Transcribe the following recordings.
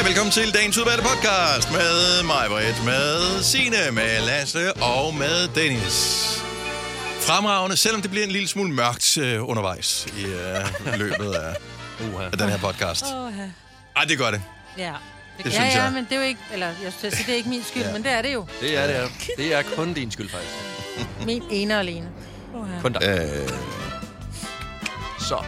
Hej, velkommen til dagens udvalgte podcast med mig, Britt, med Sine, med Lasse og med Dennis. Fremragende, selvom det bliver en lille smule mørkt øh, undervejs i øh, løbet af, Uha. af den her podcast. Åh, ja. Ej, det gør det. Ja. Det ja, synes ja, jeg. men det er jo ikke, eller jeg sige, det er ikke min skyld, Ja. men det er det jo. Det er det, er. Det er kun din skyld, faktisk. Min ene og alene. Ja. Kun dig. Øh, Så.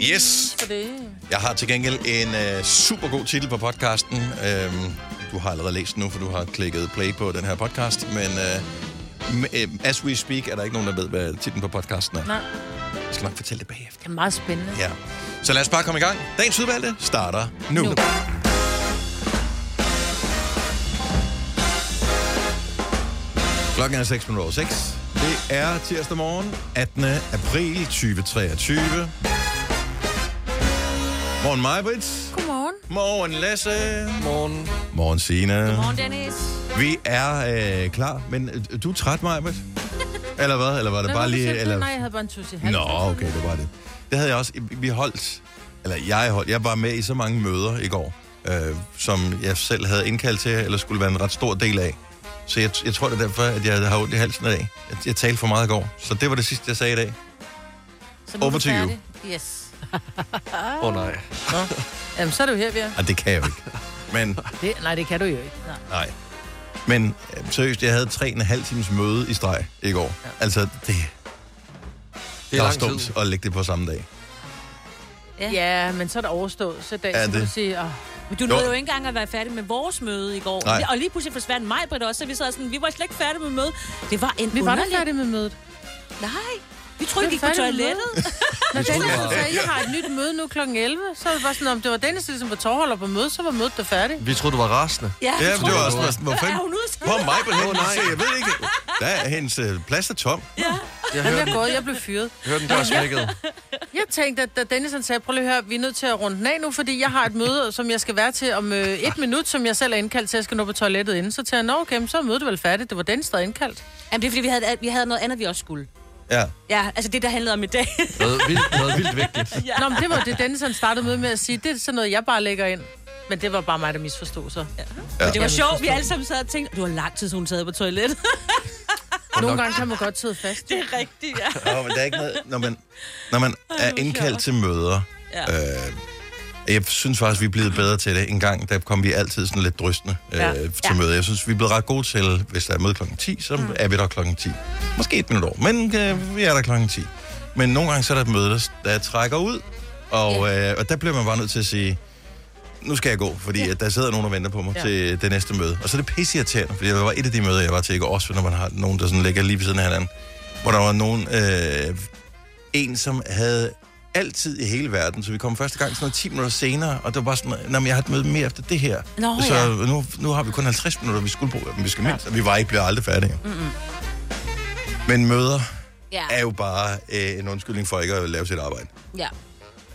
Yes. For det. Jeg har til gengæld en øh, super god titel på podcasten. Øhm, du har allerede læst den nu, for du har klikket play på den her podcast. Men øh, øh, as we speak, er der ikke nogen, der ved, hvad titlen på podcasten er. Nej, Jeg skal nok fortælle det bagefter. det er meget spændende. Ja. Så lad os bare komme i gang. Dagens udvalgte starter nu. nu. Klokken er 6 minutter over 6. Det er tirsdag morgen, 18. april 2023. Morgen mig, Britt. Godmorgen. Morgen Lasse. Morgen. Morgen Signe. Godmorgen, Dennis. Vi er øh, klar, men øh, du er træt, mig, Britt? Eller hvad? Eller var det Hvad bare lige... Eller... Nej, jeg havde bare en tus i halsen. Nå, okay, det var det. Det havde jeg også. Vi holdt, eller jeg holdt, jeg var med i så mange møder i går, øh, som jeg selv havde indkaldt til, eller skulle være en ret stor del af. Så jeg, jeg tror, det er derfor, at jeg har ondt i halsen i dag. Jeg, jeg talte for meget i går, så det var det sidste, jeg sagde i dag. Så nu er Over du to you. Yes. Åh oh, nej. Jamen, så er du her, vi er. Og det kan jeg jo ikke. Men, Det, nej, det kan du jo ikke. Nej. nej. Men øh, seriøst, jeg havde tre og en halv times møde i streg i går. Ja. Altså, det, Det er lang tid. at lægge det på samme dag. Ja. ja, men så er det overstået. Så i dag Er så kan det? du sige, åh, Men du nåede jo ikke engang at være færdig med vores møde i går. Nej. Og lige pludselig forsvandt mig, Britt, også. Så vi sad sådan, vi var slet ikke færdige med mødet. Det var en vi var da underlig- færdige med mødet. Nej, vi troede, Vi gik på færdige med toilettet. Når Dennis det var- sagde, jeg har et nyt møde nu kl. 11, så var det bare sådan, om det var Dennis, der som var tårholder på mødet, så var mødet der færdigt. Vi troede, du var rasende. Ja, Ja, det var også sådan, hvor Er fanden... at? Hvor er mig på den? nej. Jeg ved ikke. Der er hendes øh, plads er tom. Ja. Jeg hørte, jeg er gået, jeg blev fyret. jeg hørte den dør smækket. Jeg tænkte, at da Dennis han sagde, prøv lige at høre, vi er nødt til at runde den af nu, fordi jeg har et møde, som jeg skal være til om øh, et minut, som jeg selv er indkaldt til, at jeg skal nå på toilettet inden. Så tænkte jeg, nå okay, så er mødet vel færdigt. Det var Dennis, der er indkaldt. Jamen, det er fordi, vi havde, vi havde noget andet, vi også skulle. Ja. Ja, altså det, der handlede om i dag. Noget vildt, noget vildt vigtigt. ja. Nå, men det var det, Dennis han startede med med at sige, det er sådan noget, jeg bare lægger ind. Men det var bare mig, der misforstod så. Ja. Ja. Det var sjovt, vi alle sammen sad og tænkte, du har lang tid, hun sad på toilettet. Nogle gange kan man godt sidde fast. det er rigtigt, ja. Nå, men der er ikke noget, når man, når man er indkaldt til møder. Ja. Øh, jeg synes faktisk, vi er blevet bedre til det. En gang, der kom vi altid sådan lidt drystende øh, Ja. til Ja. møder. Jeg synes, vi er blevet ret gode til, hvis der er møde klokken 10, så mm. er vi der klokken 10. Måske et minut over, men øh, vi er der klokken 10. Men nogle gange så er der et møde, der, der trækker ud, og, øh, og der bliver man bare nødt til at sige, nu skal jeg gå, fordi ja. der sidder nogen og venter på mig. Ja. til det næste møde. Og så er det pisseirriterende, fordi det var et af de møder, jeg var til i går, også når man har nogen, der sådan ligger lige ved siden af hinanden, hvor der var nogen, øh, en, som havde altid i hele verden, så vi kom første gang sådan noget 10 minutter senere, og det var bare sådan, "Nå, men jeg har et møde mere efter det her. Nå, så ja. nu, nu har vi kun 50 minutter, vi skulle bruge, men vi skal mindst, og vi var ikke, bliver aldrig færdige. Mm-hmm. Men møder Ja. er jo bare øh, en undskyldning for ikke at lave sit arbejde. ja.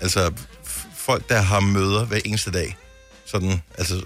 Altså, folk, der har møder hver eneste dag, sådan, altså,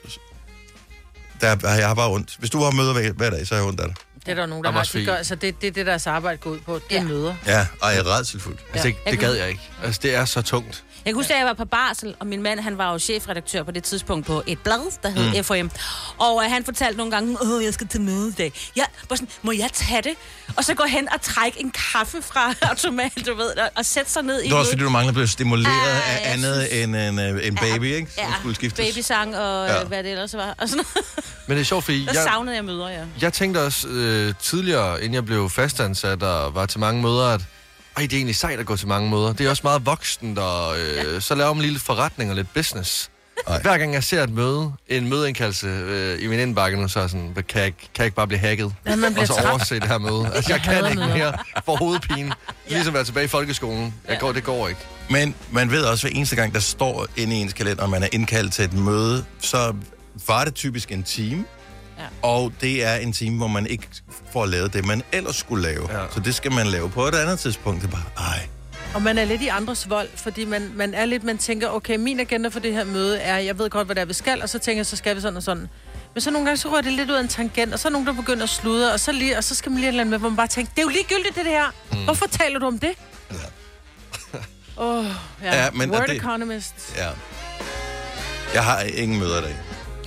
der, jeg har bare ondt. Hvis du har møder hver, hver dag, så har jeg ondt af dig. Det er der nogen, der har. De gør, altså det, det er det, deres arbejde går ud på. Det Ja. møder. Ja, og jeg er redselsfuld. Altså, det, det gad jeg ikke. Altså, det er så tungt. Jeg kan huske, da jeg var på barsel, og min mand, han var jo chefredaktør på det tidspunkt på et blad, der hed mm. FOM. Og øh, han fortalte nogle gange, åh, jeg skal til møde i dag. Jeg var sådan, må jeg tage det? Og så gå hen og trække en kaffe fra automat, du ved, og, og sætte sig ned i Det var også, fordi du mangler blevet stimuleret Ah, af andet synes- end en, øh, en baby, ikke? Som Ja, skulle skiftes. babysang og Ja. ja. hvad det ellers var. Og sådan noget. Men det er sjovt, fordi jeg, savnede jeg møder, ja. jeg tænkte også øh, tidligere, inden jeg blev fastansat og var til mange møder, at ej, det er egentlig sejt at gå til mange møder. Det er også meget voksen, og øh, ja. så laver man lidt forretning og lidt business. Ej. Hver gang jeg ser et møde, en mødeindkaldelse øh, i min indbakke nu, så er jeg sådan, kan jeg, ikke- kan jeg ikke bare blive hacket? Ja, man og så træt. overse det her møde. Altså, jeg Jeg kan ikke mere for hovedpine. Er ligesom at være tilbage i folkeskolen. Jeg går, det går ikke. Men man ved også, at hver eneste gang, der står inde i ens kalender, og man er indkaldt til et møde, så var det typisk en time. Ja. Og det er en time, hvor man ikke får lavet det, man ellers skulle lave. Ja. Så det skal man lave på et andet tidspunkt. Det er bare, ej. Og man er lidt i andres vold, fordi man, man er lidt, man tænker, okay, min agenda for det her møde er, jeg ved godt, hvad det er, vi skal, og så tænker jeg, så skal vi sådan og sådan. Men så nogle gange, så rører det lidt ud af en tangent, og så er nogen, der begynder at sludre, og så, lige, og så skal man lige et eller andet med, hvor man bare tænker, det er jo ligegyldigt, det her. Mm. Hvorfor taler du om det? Ja. Åh, oh, ja. Ja, men Word det- Economist. Ja. Jeg har ingen møder i dag.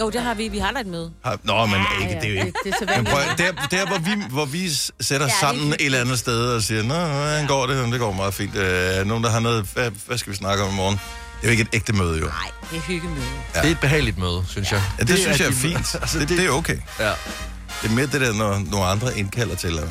Jo, det har vi. Vi har da et møde. Har, nå, men ikke, det er jo det, ikke... det er så Men vanligt. prøv, der, der hvor, vi, hvor vi sætter Ja, ja, er sammen et eller andet sted og siger, Nå, hvordan går det? Det går meget fint. Øh, nogen, der har noget... Hvad, hvad skal vi snakke om i morgen? Det er jo ikke et ægte møde, jo. Nej, det er hyggemøde. Ja. Det er et behageligt møde, synes jeg. Ja, det, det synes jeg er fint. Altså, det, det er okay. Ja. Det er mere det der, når nogle andre indkalder til. Eller...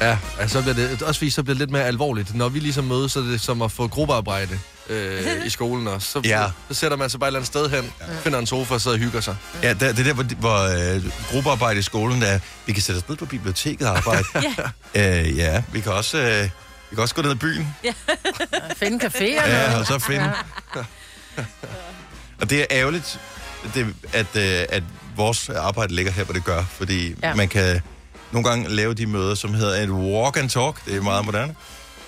Ja, altså, så bliver det også fordi, så bliver det lidt mere alvorligt. Når vi ligesom mødes, så er det som at få gruppearbejde øh, i skolen også. Så, Ja. så sætter man sig bare et eller andet sted hen, ja. finder en sofa og sidder og hygger sig. Ja, der, det er der, hvor, hvor øh, gruppearbejde i skolen, der er, vi kan sætte os ned på biblioteket og arbejde. ja. Øh, ja, vi kan også... Øh, vi kan også gå ned i byen, Finde en café eller ja, og så finde. og det er ærgerligt, det, at, øh, at vores arbejde ligger her, hvor det gør, fordi ja. Ja. man kan nogle gange lave de møder, som hedder et walk and talk. Det er meget moderne.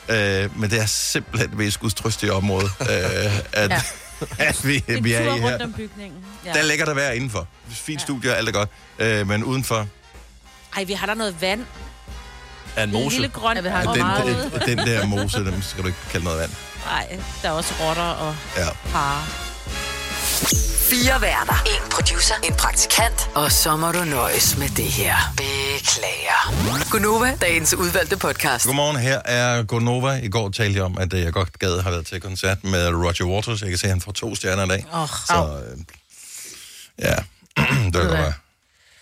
Øh, men det er simpelthen ved skudstrøst område, øh, at, ja. at vi, En vi er i rundt her. om bygningen. Ja. Der ligger der vejr indenfor. Fint studie, alt er godt. Øh, men udenfor, Ej, vi har der noget vand. Er en En mose. lille grøn Ja, vi har den, den, den der mose, dem skal du ikke kalde noget vand. Nej, der er også rotter og Ja. parer. Fire værter. En producer. En praktikant. Og så må du nøjes med det her. Beklager. Gunova, dagens udvalgte podcast. Godmorgen, her er Gonova. I går talte jeg om, at øh, jeg godt gad have været til koncert med Roger Waters. Jeg kan se, at han får to stjerner i dag. Åh, Så øh, ja, det Ved godt.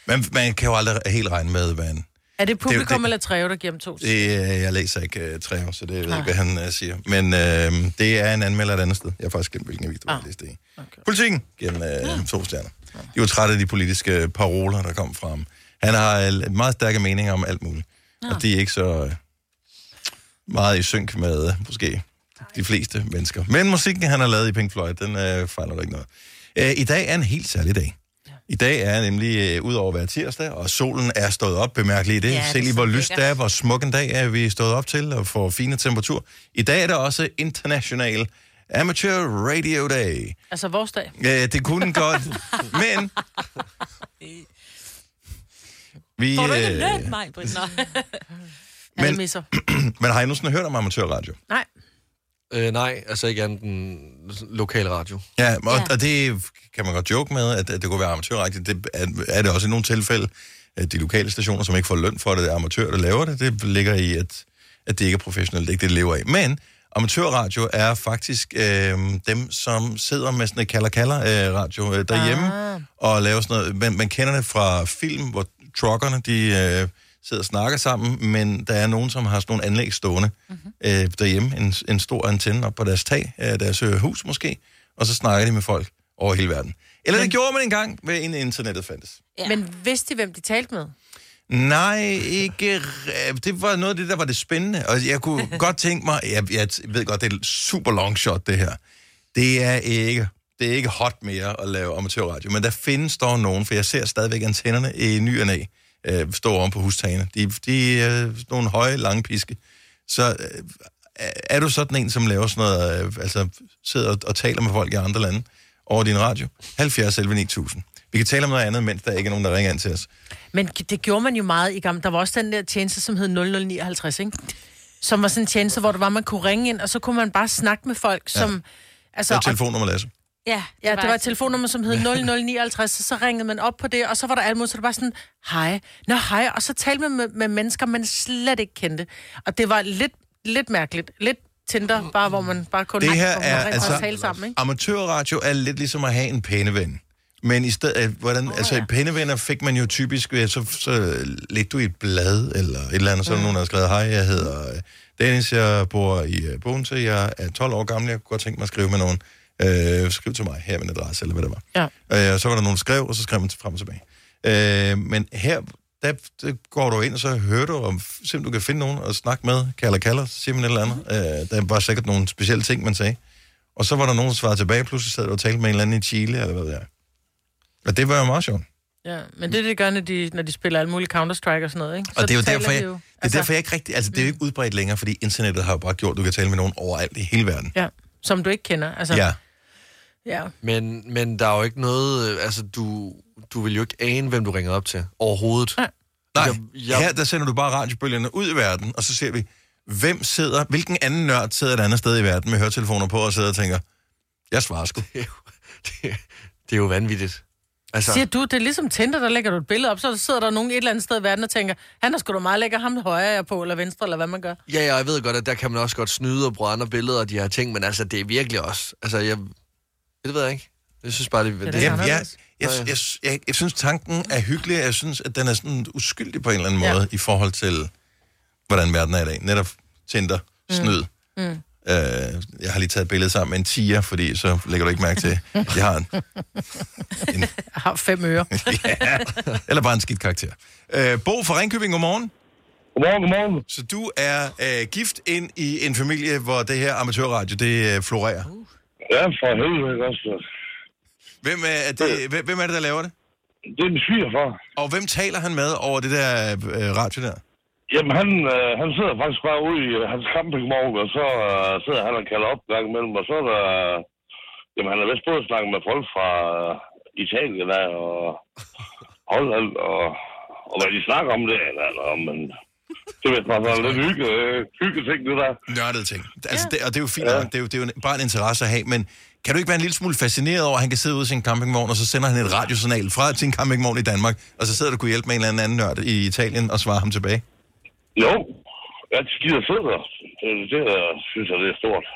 Men man kan jo aldrig helt regne med, hvad han... Er det publikum det- eller Treo, der giver dem to? Det, øh, jeg læser ikke uh, Treo, så det ved jeg ikke, hvad han uh, siger. Men øh, det er en anmelder et andet sted. Jeg har faktisk glemt, hvilken avis, du Ah. læst det i. Okay. Politikken giver den øh, to stjerner. De var trætte af de politiske paroler, der kom fra ham. Han har øh, meget stærke meninger om alt muligt. Og de er ikke så øh, meget i synk med, øh, måske, de fleste mennesker. Men musikken, han har lavet i Pink Floyd, den øh, fejler der ikke noget. Øh, I dag er en helt særlig dag. I dag er nemlig øh, ud over at være tirsdag, og solen er stået op, bemærkeligt i det. Ja, Se lige, hvor lyst det er, hvor smuk en dag er vi stået op til, og får fine temperatur. I dag er der også International Amateur Radio Day. Altså vores dag. Ja, det kunne godt, men... Vi, Får du ikke øh, løn, mig, Britt? Men- men har I nogensinde hørt om amatørradio? Nej. Øh, nej, altså ikke andet end lokal radio. Ja, og, Ja. og det kan man godt joke med, at, at det kunne være amatørradio. Det er, er det også i nogle tilfælde. at De lokale stationer, som ikke får løn for det, det er amatører, der laver det. Det ligger i, at, at det ikke er professionelt. Det er ikke det, det lever af. Men amatørradio er faktisk øh, dem, som sidder med sådan et kalder-kalder øh, radio øh, derhjemme Ah. og laver sådan noget. Man, man kender det fra film, hvor truckerne, de øh, sidder og snakker sammen, men der er nogen, som har sådan nogle anlæg stående mm-hmm. øh, derhjemme. En, en stor antenne op på deres tag, øh, deres øh, hus måske, og så snakker de med folk over hele verden. Eller men... det gjorde man engang, ved inden internettet fandtes. Ja. Men vidste de, hvem de talte med? Nej, ikke... Det var noget af det, der var det spændende. Og jeg kunne godt tænke mig... Jeg, jeg ved godt, det er et super long shot, det her. Det er ikke... Det er ikke hot mere at lave amatørradio, men der findes dog nogen, for jeg ser stadigvæk antennerne i ny og næ, øh, stå oven på hustagene. De, de er øh, nogle høje, lange piske. Så øh, er du sådan en, som laver sådan noget, øh, altså sidder og, og taler med folk i andre lande over din radio? 70 11 9000. Vi kan tale om noget andet, mens der ikke er nogen, der ringer ind til os. Men det gjorde man jo meget i gamle. Der var også den der tjeneste, som hed 0059, ikke? Som var sådan en tjeneste, hvor det var, man kunne ringe ind, og så kunne man bare snakke med folk, som... Altså, Så og- telefonnummer, Lasse. Ja, Ja, det var et telefonnummer, som hed 0059, og så ringede man op på det, og så var der alt muligt, så det var sådan, hej, nå hej, og så talte man med, med mennesker, man slet ikke kendte. Og det var lidt, lidt mærkeligt, lidt Tinder, bare hvor man bare kun Det her er altså- kunne tale sammen, ikke? Amatørradio er lidt ligesom at have en pæneven. Men i stedet, øh, hvordan, oh, altså ja. ja. pænevenner fik man jo typisk, ved, at så, så lægte du i et blad, eller et eller andet, så er der nogen, der har skrevet, hej, jeg hedder Dennis, jeg bor i øh, Bogense, jeg er 12 år gammel, jeg kunne godt tænke mig at skrive med nogen. Øh, skriv til mig, her er min adresse, eller hvad det var. Ja. Øh, og så var der nogen, der skrev, og så skrev man frem og tilbage. Øh, men her, der, der går du ind, og så hører du, om simpelthen du kan finde nogen og snakke med, kalder kalder, så siger man et eller andet. Øh, der var sikkert nogle specielle ting, man sagde. Og så var der nogen, der svarede tilbage, pludselig sad du og talte med en eller anden i Chile, eller hvad det er. Og det var jo meget sjovt. Ja, men det er det, gør, når de, når de spiller alle mulige Counter-Strike og sådan noget, ikke? Og det er jo derfor, de jeg, jo- det er derfor, jeg ikke rigtig... Altså, det er jo ikke udbredt længere, fordi internettet har jo bare gjort, at du kan tale med nogen overalt i hele verden. Ja, som du ikke kender. Altså, Ja. Ja. Men, men der er jo ikke noget... øh, Altså, du, du vil jo ikke ane, hvem du ringer op til overhovedet. Nej. Nej, Jeg- jeg- her der sender du bare radiobølgerne ud i verden, og så ser vi, hvem sidder, hvilken anden nørd sidder et andet sted i verden med høretelefoner på og sidder og tænker, jeg svarer sgu. Det er jo, det, Det er jo vanvittigt. Altså, Siger du, det er ligesom Tinder, der lægger du et billede op, så sidder der nogen et eller andet sted i verden og tænker, han er sgu da meget lækker, ham højre jeg på, eller venstre, eller hvad man gør. ja, ja, jeg ved godt, at der kan man også godt snyde og bruge andre billeder og de her ting, men altså, det er virkelig også... Altså, jeg... Det ved jeg ikke. Jeg synes bare, det, det, det er Jeg, jeg, jeg, jeg, jeg, jeg synes, tanken er hyggelig, jeg synes, at den er sådan uskyldig på en eller anden måde, ja. i forhold til, hvordan verden er i dag. Netop Tinder, snyd. Mm. Mm. Øh, jeg har lige taget et billede sammen med en tiger, fordi så lægger du ikke mærke til, at jeg har en, en Jeg har fem øre. ja, eller bare en skidt karakter. Øh, Bo fra Ringkøbing, godmorgen. Godmorgen, godmorgen. Så du er øh, gift ind i en familie, hvor det her amatørradio, det øh, florerer. Ja, for helvede, også? Hvem er, det, hvem, hvem er det, der laver det? Det er min svigerfar. Og hvem taler han med over det der øh, radio der? Jamen, han, øh, han sidder faktisk bare ude i øh, hans campingvogn, og så øh, sidder han og kalder op gang imellem, og så er der... Jamen, han har vist både snakket med folk fra øh, Italien af, og Holland, og, og hvad de snakker om det, eller, eller men det ved bare sådan lidt hygge, øh, hygge ting, det der. Nørdede ting. Altså, det, og det er jo fint, ja. det, er jo, det er jo bare en interesse at have, men kan du ikke være en lille smule fascineret over, at han kan sidde ude i sin campingvogn, og så sender han et radiosignal fra sin campingvogn i Danmark, og så sidder du kunne hjælpe med en eller anden nørd i Italien og svare ham tilbage? Jo, jeg gider sidde der. Det, det synes jeg, det er stort.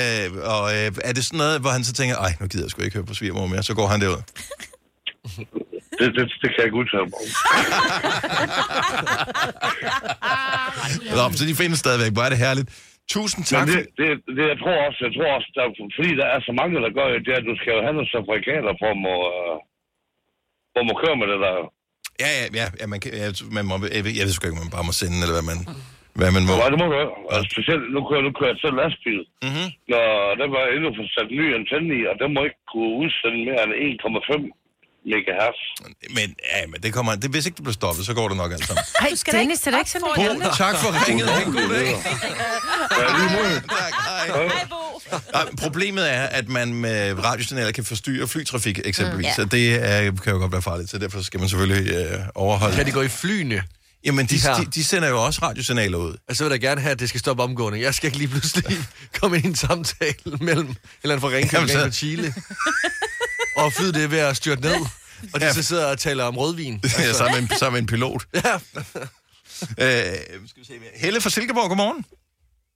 Øh, og øh, er det sådan noget, hvor han så tænker, ej, nu gider jeg sgu ikke høre på svigermor mere, så går han derud. Det, det, det kan jeg ikke udtale mig om. Nå, så de findes stadigvæk, hvor er det herligt. Tusind Men tak. det, for- det, det, jeg tror også, jeg tror også, der, fordi der er så mange, der gør det, at du skal jo have nogle fabrikater for at må, øh, for at må køre med det der. Ja, ja, ja, ja man, kan, ja, man må, jeg, ved, jeg ved sgu ikke, man bare må sende, eller hvad man, hvad man må. Ja, det må du gøre. Og specielt, nu kører, nu kører jeg selv lastbil. Mm-hmm. Når der var endnu for sat ny antenne i, og den må ikke kunne udsende mere end 1,5 megahertz. Men, ja, men det kommer, det, hvis ikke det bliver stoppet, så går det nok alt sammen. Ej, Dennis, det er ikke sådan, Bo, tak for ringet. God dag. Ja, lige måde. Tak, hej. Ej, problemet er, at man med radiosignaler kan forstyrre flytrafik eksempelvis, mm, ja. så det er, kan jo godt være farligt, så derfor skal man selvfølgelig øh, overholde. kan de gå i flyene? Jamen, de, de de, de sender jo også radiosignaler ud. Altså, jeg vil da gerne have, at det skal stoppe omgående. Jeg skal ikke lige pludselig komme ind i en samtale mellem eller andet fra Ringkøbing så- fra Chile. og flyet det ved at styrte ned. Og de Ja. så sidder og taler om rødvin. Ja, sammen, med en, sammen med en pilot. Ja. Øh, skal vi se. mere. Helle fra Silkeborg, godmorgen.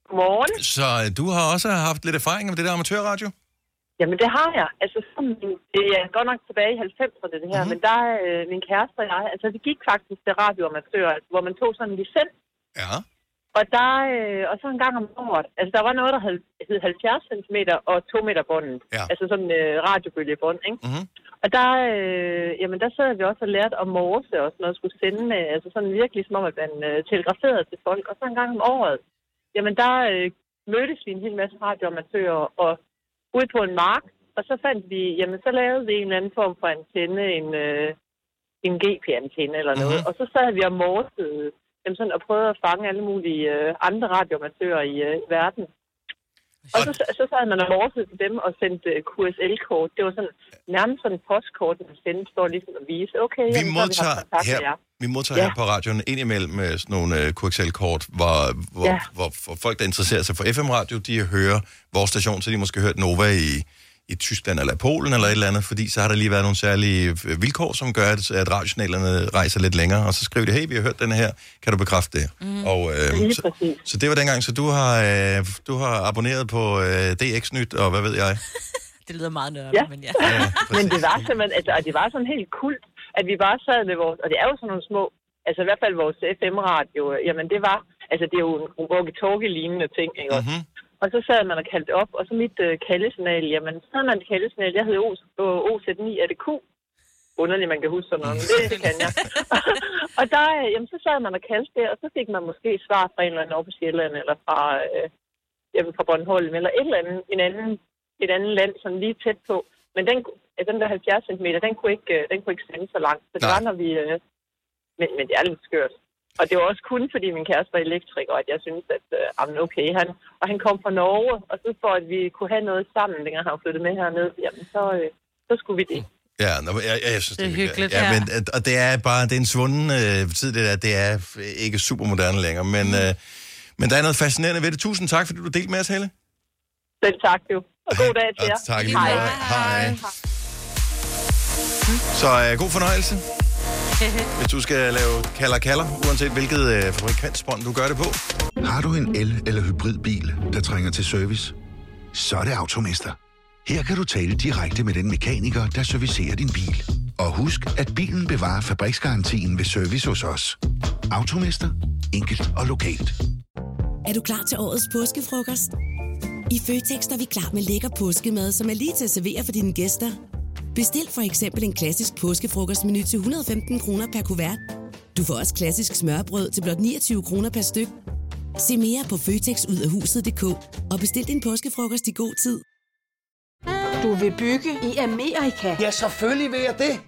Godmorgen. Så øh, du har også haft lidt erfaring med det der amatørradio? Jamen, det har jeg. Altså, sådan, det er godt nok tilbage i 90'erne, det her, Mhm. mm-hmm. men der er øh, min kæreste og jeg, altså, vi gik faktisk til radioamatør, altså, hvor man tog sådan en licens, Ja. og der, øh, og så en gang om året, altså, der var noget, der hed, hed 70 cm og 2 meter båndet, Ja. altså sådan en øh, radiobølgebånd, ikke? Mm-hmm. Og der, øh, jamen, der sad vi også og lærte om morse og sådan noget, skulle sende, øh, altså sådan virkelig som om, at man øh, telegraferede til folk, og så en gang om året, jamen, der øh, mødtes vi en hel masse radioamatører, og ude på en mark, og så fandt vi, jamen så lavede vi en eller anden form for antenne, en, øh, en GP-antenne eller noget, Mhm. mm-hmm. og så sad vi og morsede dem sådan, og prøvede at fange alle mulige øh, andre radioamatører i øh, verden. Og så, så sad man og morsede til dem og sendte øh, QSL-kort. Det var sådan nærmest sådan en postkort, man sendte for ligesom at vise, okay, Vi jamen, vi modtager haft kontakt med her, jer. vi modtager Ja. her på radioen indimellem med sådan nogle uh, QXL-kort, hvor, hvor, Ja. hvor, hvor folk, der interesserer sig for FM-radio, de hører vores station, så de måske hørt Nova i, i Tyskland eller Polen eller et eller andet, fordi så har der lige været nogle særlige øh, vilkår, som gør, at, at radiosignalerne rejser lidt længere, og så skriver de, hey, vi har hørt den her, kan du bekræfte det? Mm. Og, øh, så, præcis. så det var dengang, så du har, øh, du har abonneret på øh, DX-nyt, og hvad ved jeg? Det lyder meget nørdet, Ja. men ja. Ja, Men det var simpelthen, altså, og det var sådan helt kult, at vi bare sad med vores, og det er jo sådan nogle små, altså i hvert fald vores FM-radio, øh, jamen det var, altså det er jo en walkie-talkie-lignende ting, ikke også? Og så sad man og kaldte op, og så mit øh, kaldesignal, jamen så havde man et kaldesignal, jeg hed OZ9, er det Q? Underligt, man kan huske sådan noget, men det, det kan jeg. og der, øh, jamen, så sad man og kaldte det, og så fik man måske svar fra en eller anden over på Sjælland, eller fra, øh, jamen, fra Bornholm, eller et eller andet, en anden, et andet land, sådan lige tæt på. Men den, øh, den der 70 cm, den kunne ikke, øh, den kunne ikke sende så langt. Så det Nej. var, når vi... Øh, men, men det er lidt skørt. Og det var også kun, fordi min kæreste var elektriker, at jeg synes, at øh, okay, han, og han kom fra Norge, og så for at vi kunne have noget sammen, dengang han flyttede med herned, jamen så, øh, så skulle vi det. Ja, nå, jeg, jeg, jeg synes, Det er hyggeligt, Ja, ja. men, at- og det er bare, det er en svunden øh, tid, det der. Det er ikke super moderne længere, men, øh, men der er noget fascinerende ved det. Tusind tak, fordi du delte med os, Helle. Selv tak, jo. Og god dag til Og jer. tak lige Hej. meget. Hej. Så øh, god fornøjelse. Hvis du skal lave kalder kalder, uanset hvilket øh, fabrikantspånd du gør det på. Har du en el- eller hybridbil, der trænger til service? Så er det Automester. Her kan du tale direkte med den mekaniker, der servicerer din bil. Og husk, at bilen bevarer fabriksgarantien ved service hos os. Automester. Enkelt og lokalt. Er du klar til årets påskefrokost? I Føtex er vi klar med lækker påskemad, som er lige til at servere for dine gæster. Bestil for eksempel en klassisk påskefrokostmenu til 115 kroner per kuvert. Du får også klassisk smørbrød til blot 29 kroner per styk. Se mere på føtexudafhuset.dk og bestil din påskefrokost i god tid. Du vil bygge i Amerika? Ja, selvfølgelig vil jeg det.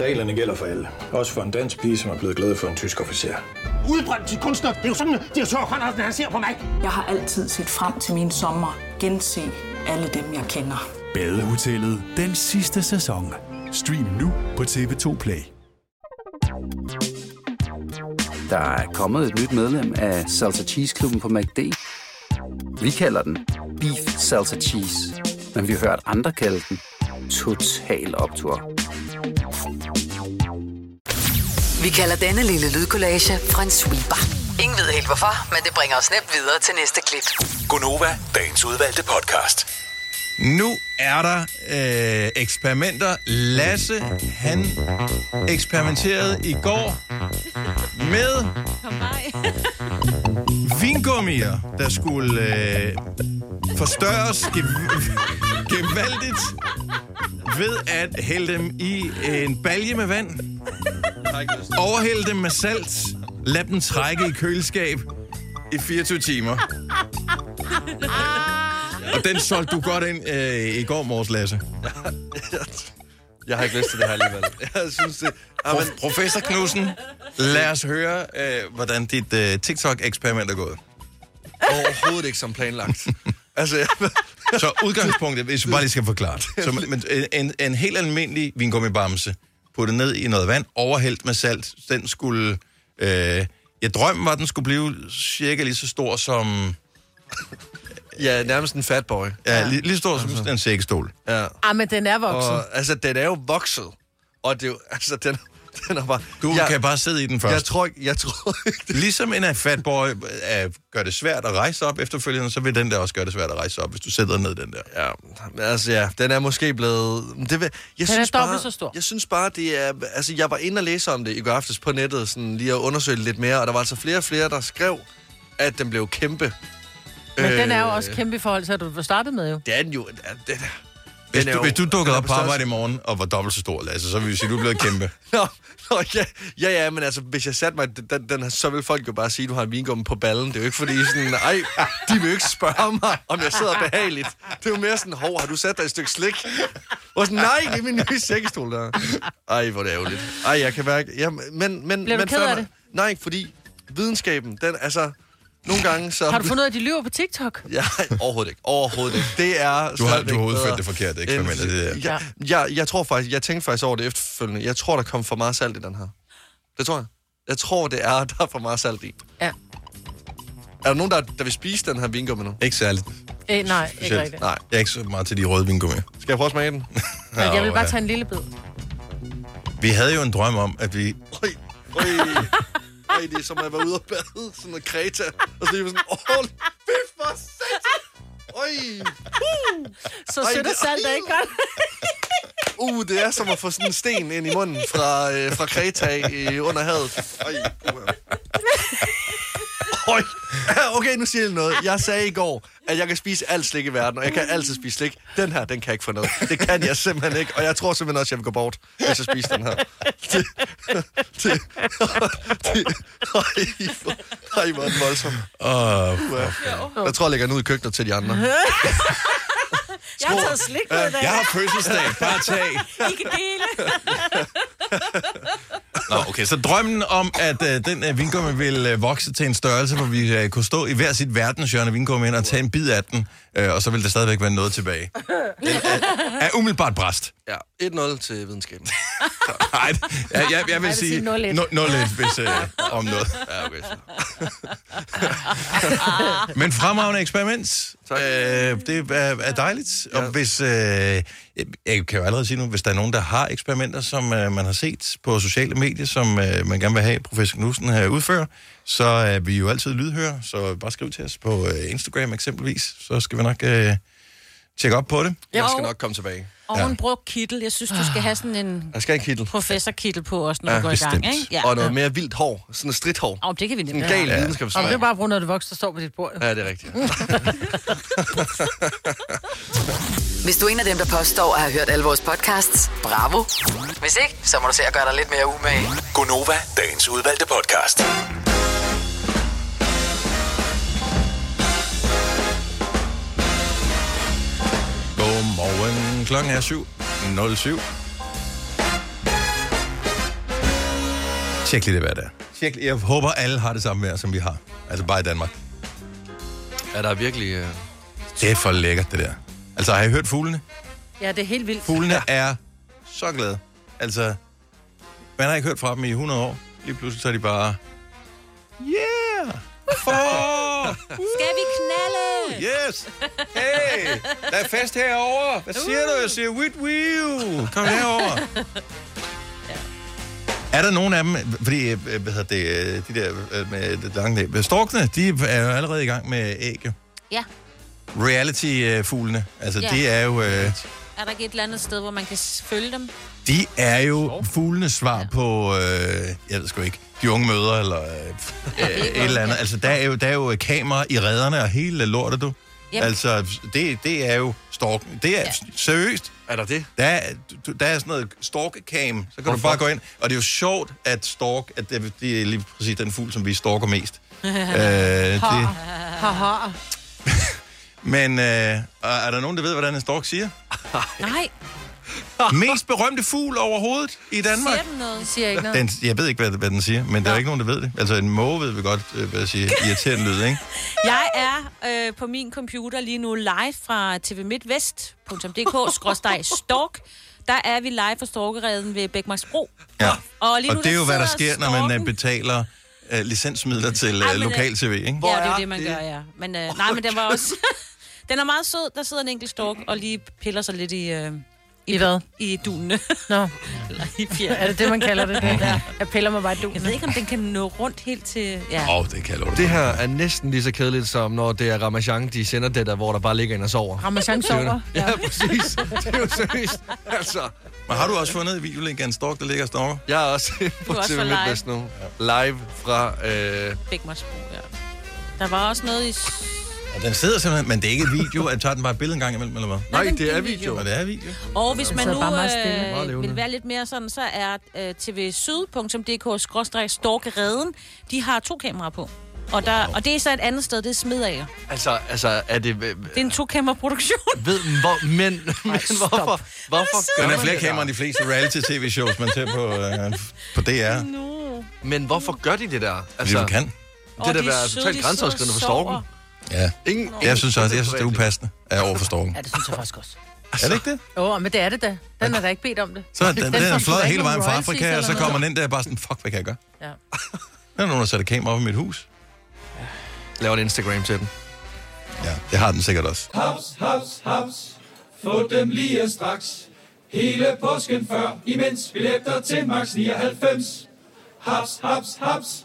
Reglerne gælder for alle. Også for en dansk pige, som er blevet glad for en tysk officer. Udbrændt til kunstner. Det er jo sådan, at de har han ser på mig. Jeg har altid set frem til min sommer. Gense alle dem, jeg kender. Badehotellet den sidste sæson. Stream nu på TV2 Play. Der er kommet et nyt medlem af Salsa Cheese Klubben på MACD. Vi kalder den Beef Salsa Cheese, men vi har hørt andre kalde den Total Optor. Vi kalder denne lille lydkollage en sweeper. Ingen ved helt hvorfor, men det bringer os nemt videre til næste klip. Gonova, dagens udvalgte podcast. Nu er der øh, eksperimenter. Lasse, han eksperimenterede i går med vingummier, der skulle øh, forstørres gev- gevaldigt ved at hælde dem i en balje med vand, overhælde dem med salt, lad dem trække i køleskab i 24 timer. Og den solgte du godt ind øh, i går morges, Lasse. Jeg har ikke lyst til det her alligevel. Jeg synes det... Amen, Prof- Professor Knudsen, lad os høre, øh, hvordan dit øh, TikTok-eksperiment er gået. overhovedet ikke som planlagt. Altså, jeg, Så udgangspunktet, hvis vi bare lige skal forklare det. Så, men, en, en helt almindelig vingummibamse, puttet ned i noget vand, overhældt med salt, den skulle... Øh, jeg drømmen var, at den skulle blive cirka lige så stor som... ja, nærmest en fat boy. Ja, lige, lige stor som en sækkestol. Ja. Ah, men den er voksen. Og, altså, den er jo vokset. Og det er jo, altså, den, den er bare... Du jeg, kan bare sidde i den først. Jeg tror ikke, jeg tror ikke det. Ligesom en fatboy øh, gør det svært at rejse op efterfølgende, så vil den der også gøre det svært at rejse op, hvis du sætter ned den der. Ja, altså ja, den er måske blevet... Det, vil- jeg Den er synes dobbelt bare, så stor. Jeg synes bare, det er... Altså, jeg var inde og læse om det i går aftes på nettet, sådan lige at undersøge lidt mere, og der var altså flere og flere, der skrev, at den blev kæmpe. Men Øh, den er jo også kæmpe i forhold til, at du var startet med jo. Det er den jo... Den, den, Hvis den er du, jo- hvis du dukkede op på arbejde i morgen og var dobbelt så stor, Lasse, så vil vi sige, at du er blevet kæmpe. Nå, nå ja, ja, ja, men altså, hvis jeg satte mig, den, den, så vil folk jo bare sige, at du har en vingumme på ballen. Det er jo ikke fordi sådan, ej, de vil jo ikke spørge mig, om jeg sidder behageligt. Det er jo mere sådan, hov, har du sat dig et stykke slik? Og sådan, nej, det er min nye sækkestol der. Ej, hvor er det ærgerligt. Ej, jeg kan mærke, ja, men, men, Bliver du men ked af det? Nej, fordi videnskaben, den, altså, nogle gange så... Har du fundet ud af, at de lyver på TikTok? Ja, overhovedet ikke. Overhovedet ikke. Det er Du har, du har udført det forkerte end- eksperiment. Det der. Ja, jeg, jeg tror faktisk, jeg tænkte faktisk over det efterfølgende. Jeg tror, der kom for meget salt i den her. Det tror jeg. Jeg tror, det er, der er for meget salt i. Ja. Er der nogen, der, der vil spise den her vingummi nu? Ikke særligt. Eh, nej, ikke rigtigt. Nej. Jeg er ikke så meget til de røde vingummier. Skal jeg prøve at smage den? Men jeg vil bare ja. tage en lille bid. Vi havde jo en drøm om, at vi... Øj, øj. Er som at være ude og bade. Sådan noget kreta. Og så det sådan, åh, fy for satan. Øj. Så sødt og det- salt er ikke godt. Uh, det er som at få sådan en sten ind i munden fra, øh, fra Kreta øh, under havet. Øj, uha. Okay, nu siger jeg noget. Jeg sagde i går, at jeg kan spise alt slik i verden, og jeg kan altid spise slik. Den her, den kan jeg ikke få noget. Det kan jeg simpelthen ikke, og jeg tror simpelthen også, at jeg vil gå bort, hvis jeg spiser den her. Det, det, det, ej, hvor- er den voldsom. Uha. Jeg tror, jeg lægger den ud i køkkenet til de andre. Jeg har taget slik med i dag. jeg har fødselsdag. Bare tag. I kan dele. Nå, okay, så drømmen om, at øh, den øh, vingummi ville øh, vokse til en størrelse, hvor vi øh, kunne stå i hver sit verdenshjørne vingummi ind og tage en bid af den, øh, og så ville der stadigvæk være noget tilbage. Den er, er umiddelbart bræst. Ja, 1-0 til videnskaben. Nej, jeg, jeg, jeg vil vil sige sige 0-1. 0-1, hvis øh, om noget. Ja, okay. Så. Men fremragende eksperiment. Øh, det er, er dejligt. Og hvis, øh, jeg jeg kan jo allerede sige nu, hvis der er nogen, der har eksperimenter, som øh, man har set på sociale medier, som øh, man gerne vil have professor Knudsen her udfører, så er vi jo altid lydhøre. Så bare skriv til os på øh, Instagram eksempelvis, så skal vi nok øh, tjekke op på det. Jeg skal nok komme tilbage. Og en brugt kittel. Jeg synes, du skal have sådan en Jeg skal have en kittel. professorkittel på os, når Ja, du går i gang. bestemt. Ikke? Ja. Og noget mere vildt hår. Sådan et stridthår. Og det kan vi En nemlig. gal Ja. Om det videnskabsvej. er bare på noget, det voks, der står på dit bord. Ja, det er rigtigt. Hvis du er en af dem, der påstår at have hørt alle vores podcasts, bravo. Hvis ikke, så må du se at gøre dig lidt mere umage. Gonova, dagens udvalgte podcast. Klokken er 7.07. Tjek lige det, hvad det er. Tjek, lige- jeg håber, alle har det samme vejr, som vi har. Altså bare i Danmark. Er der virkelig... Uh... Det er for lækkert, det der. Altså, har I hørt fuglene? Ja, det er helt vildt. Fuglene ja. er så glade. Altså, man har ikke hørt fra dem i 100 år. Lige pludselig så er de bare... Yeah! For! Skal vi knalde? Yes! Hey! Der er fest herovre. Hvad siger du? Jeg siger, with wheel. Kom herover. Er der nogen af dem, fordi, øh, hvad hedder det, øh, de der øh, med det lange næb, storkene, de er jo allerede i gang med æg. Ja. Reality-fuglene, altså Ja. det er jo, øh, Er der ikke et eller andet sted, hvor man kan følge dem? De er jo fuglenes svar på, øh, jeg ved sgu ikke, de unge møder, eller øh, øh, et eller andet. Altså der er jo, der er jo kamera i redderne og hele lortet, du. Yep. Altså, det, det er jo stalk. Det er ja. seriøst. Er der det? Der er, der er sådan noget stalk-cam, så kan Hvorfor? du bare gå ind. Og det er jo sjovt, at stalk, at det, det er lige præcis den fugl, som vi stalker mest. øh, det, Haha. men øh, er der nogen, der ved, hvordan en stalk siger? Nej, Mest berømte fugl overhovedet i Danmark? siger den noget? Det siger ikke noget. Den, jeg ved ikke, hvad, hvad den siger, men der er ikke nogen, der ved det. Altså, en måge ved vi godt, øh, hvad jeg siger, irriterende lyd, ikke? Jeg er øh, på min computer lige nu live fra tvmidtvest.dk-stalk. Der er vi live fra Storkereden ved Bækmarksbro. Ja. Og, lige nu, Og det er jo, hvad der sker, når man øh, storken- betaler øh, licensmidler til øh, øh, lokal-tv, ikke? Ja, det er det, man gør, ja. Men, øh, nej, men den var også... den er meget sød. Der sidder en enkelt stork og lige piller sig lidt i... Øh, I hvad? I dunene. Nå, Eller i er det det, man kalder det? Ja. Jeg piller mig bare i Jeg ved ikke, om den kan nå rundt helt til... Ja. Åh, oh, det kan jeg. Det her er næsten lige så kedeligt, som når det er Ramachan, de sender det der, hvor der bare ligger en og sover. Ramachan sover. Ja, præcis. Det er jo seriøst. Altså, Men har du også fundet et videolink af en stork, der ligger og stalker? jeg er også på Du er også TV. MidtVest nu. Live fra... Øh, Bækmarksbro, ja. Der var også noget i... Den sidder simpelthen, men det er ikke et video. Jeg tager den bare et billede en gang imellem, eller hvad? nej, det er er video. Og det er video. Og hvis man nu øh, vil være lidt mere sådan, så er øh, tvsyd.dk-storkereden, de har to kameraer på. Og, der, og det er så et andet sted, det er Smedager. Altså, altså, er det... Det er en to-kamera-produktion. Ved, hvor, men, men hvorfor, hvorfor gør er man flere det der? kameraer end de fleste reality-tv-shows, man ser på, øh, på DR. No. Men hvorfor gør de det der? Altså, Altså, det du kan. det er da være totalt grænseoverskridende for storken. Ja. Ingen, Jeg synes også, jeg synes, det er upassende at over for storken. Ja, det synes jeg faktisk også. Er det ikke det? Jo, men det er det da. Den er da ikke bedt om det. Så den, den, den er fløjet hele vejen fra Afrika, og så kommer den ind der og bare sådan, fuck, hvad kan jeg gøre? Ja. Der er nogen, der sætter kamera op i mit hus. laver en Instagram til den. Ja, det har den sikkert også. Haps, haps, haps. Få dem lige straks. Hele påsken før, imens billetter til max 99. Haps, haps, haps.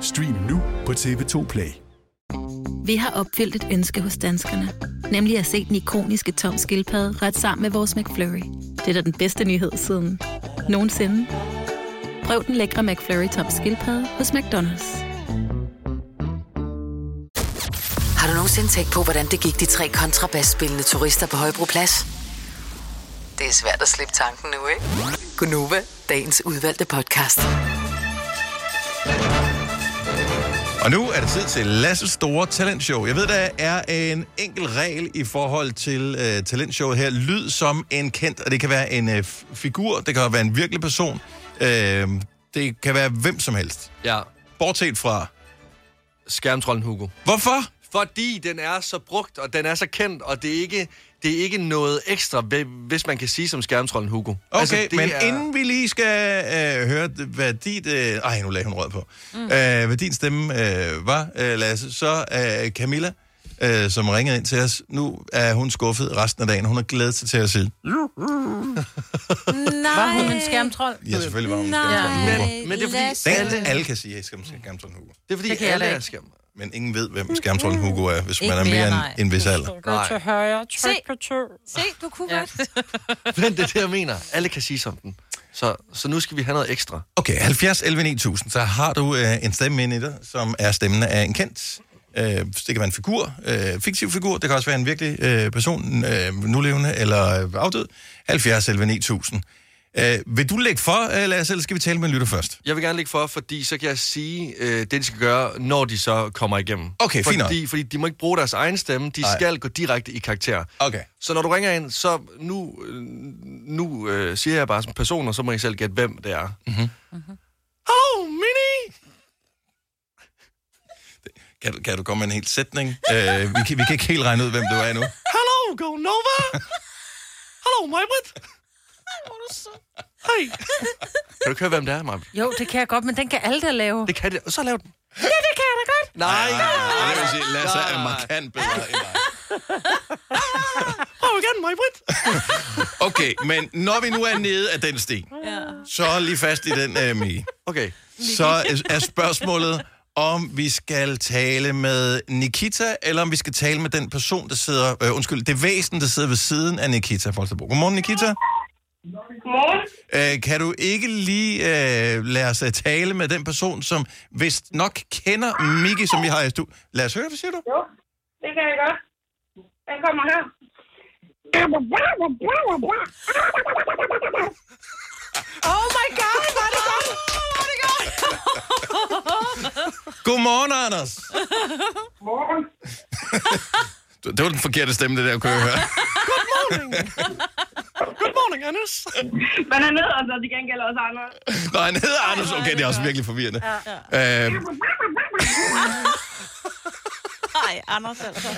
Stream nu på TV2 Play. Vi har opfyldt et ønske hos danskerne. Nemlig at se den ikoniske tom skildpadde ret sammen med vores McFlurry. Det er da den bedste nyhed siden nogensinde. Prøv den lækre McFlurry tom skildpadde hos McDonald's. Har du nogensinde tænkt på, hvordan det gik de tre kontrabasspillende turister på Højbroplads? Det er svært at slippe tanken nu, ikke? Gunova, dagens udvalgte podcast. Og nu er det tid til Lasses store talentshow. Jeg ved, der er en enkelt regel i forhold til uh, talentshowet her. Lyd som en kendt, og det kan være en uh, figur, det kan være en virkelig person, uh, det kan være hvem som helst. Ja. Bortset fra... Skærmtrollen Hugo. Hvorfor? Fordi den er så brugt, og den er så kendt, og det er ikke, det er ikke noget ekstra, hvis man kan sige som skærmtrollen Hugo. Okay, altså, det men er... inden vi lige skal øh, høre, hvad dit... Øh, ej, nu lagde hun rød på. Mm. Øh, hvad din stemme øh, var, øh, Lasse, så øh, Camilla, øh, som ringede ind til os, nu er hun skuffet resten af dagen. Hun har glædet sig til at sige... Nej. Var hun en skærmtrold? Ja, selvfølgelig var hun en skærmtrold. Men, men det er fordi, er alle, alle kan sige, at jeg skal skærmtrollen Hugo. det er fordi Det alle er ikke. Men ingen ved, hvem skærmtrollen Hugo er, hvis Ikke man er mere, mere end nej. en vis alder. Gå til højre, Se. tryk på to. Se, du kunne godt. Men det er det, jeg mener. Alle kan sige som den. Så, så nu skal vi have noget ekstra. Okay, 70 11 9000, så har du øh, en stemme inde i dig, som er stemmen af en kendt. Øh, det kan være en figur, øh, fiktiv figur, det kan også være en virkelig øh, person, øh, nulevende eller øh, afdød. 70 11 9000. Øh, vil du lægge for, øh, Lasse, eller skal vi tale med en lytter først? Jeg vil gerne lægge for, fordi så kan jeg sige øh, det, de skal gøre, når de så kommer igennem. Okay, fint fordi, fordi de må ikke bruge deres egen stemme, de Nej. skal gå direkte i karakter. Okay. Så når du ringer ind, så nu, øh, nu øh, siger jeg bare som person, og så må I selv gætte, hvem det er. Mm-hmm. Oh, Mini! Kan, du- kan du komme med en hel sætning? øh, vi, kan, vi kan ikke helt regne ud, hvem du er nu. Hello, Go Nova! Hello, Majbrit! Hej! Kan du ikke høre, hvem det er, Majbrit? Jo, det kan jeg godt, men den kan alle da lave. Det kan det. Så lav den. Ja, det kan jeg da godt. Nej, Nej, det vil sige, Lasse er markant bedre end dig. Prøv igen, Majbrit! Okay, men når vi nu er nede af den sten, Ja. så hold lige fast i den, uh, Mie. Okay. Så er- er spørgsmålet, om vi skal tale med Nikita, eller om vi skal tale med den person, der sidder... Øh, undskyld, det væsen, der sidder ved siden af Nikita Folsterbro. Godmorgen, Nikita. Godmorgen. Øh, kan du ikke lige øh, lade os øh, tale med den person, som vist nok kender Miki, som vi har i studiet? Lad os høre, hvad siger du? Jo, det kan jeg godt. Den kommer her. Oh my god, var det godt? Var det godt? Godmorgen, Anders. Morgen. Det var den forkerte stemme, det der, kunne jeg høre. Good morning! Good morning, Anders! Men han hedder altså til gengæld også Anders. Nå, han hedder Anders. Okay, det er også virkelig forvirrende. Ja. Øh, Nej, Anders altså.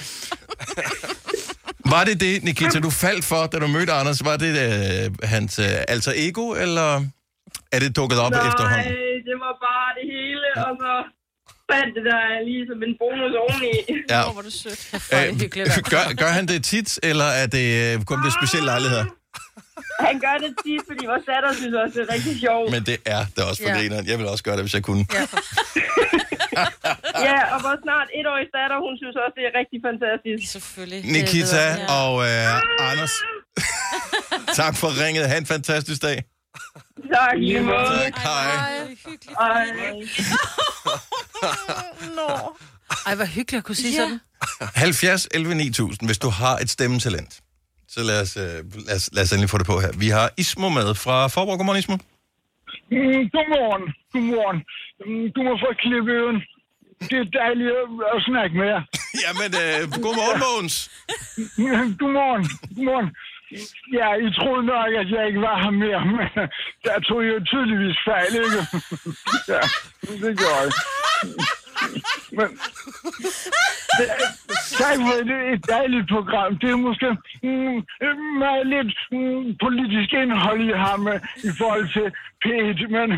var det det, Nikita, du faldt for, da du mødte Anders? Var det øh, hans øh, alter ego, eller er det dukket op Nej, efterhånden? det var bare det hele, og så fandt det der lige som en bonus oveni. Ja. Hvor var det sødt. Øh, gør, gør han det tit, eller er det øh, kun ved specielle lejligheder? Han gør det tit, fordi vores datter synes også, det er rigtig sjovt. Men det er det også for Ja. grineren. Jeg vil også gøre det, hvis jeg kunne. Ja. ja, og vores snart etårige datter, hun synes også, det er rigtig fantastisk. Selvfølgelig. Nikita og øh, Anders. tak for ringet. Ha' en fantastisk dag. Tak, lige måde. Tak, hej. Ej. Nå. Ej, hvor hyggeligt at kunne sige Ja. sådan. 70 11 9000, hvis du har et stemmetalent. Så lad os, øh, lad, os, lad os endelig få det på her. Vi har Ismo med fra Forborg. Godmorgen, Ismo. Mm, godmorgen. Godmorgen. Mm, Du må få klippet øen. Det er dejligt at- at snakke med jer. Jamen, øh, godmorgen, Måns. Godmorgen. Godmorgen. Ja, I troede nok, at jeg ikke var her mere, men øh, der tog jeg jo tydeligvis fejl, ikke? Ja, det gjorde jeg. Men, det, tak for det er et dejligt program. Det er måske mm, meget lidt mm, politisk indhold, I har med i forhold til P1, men,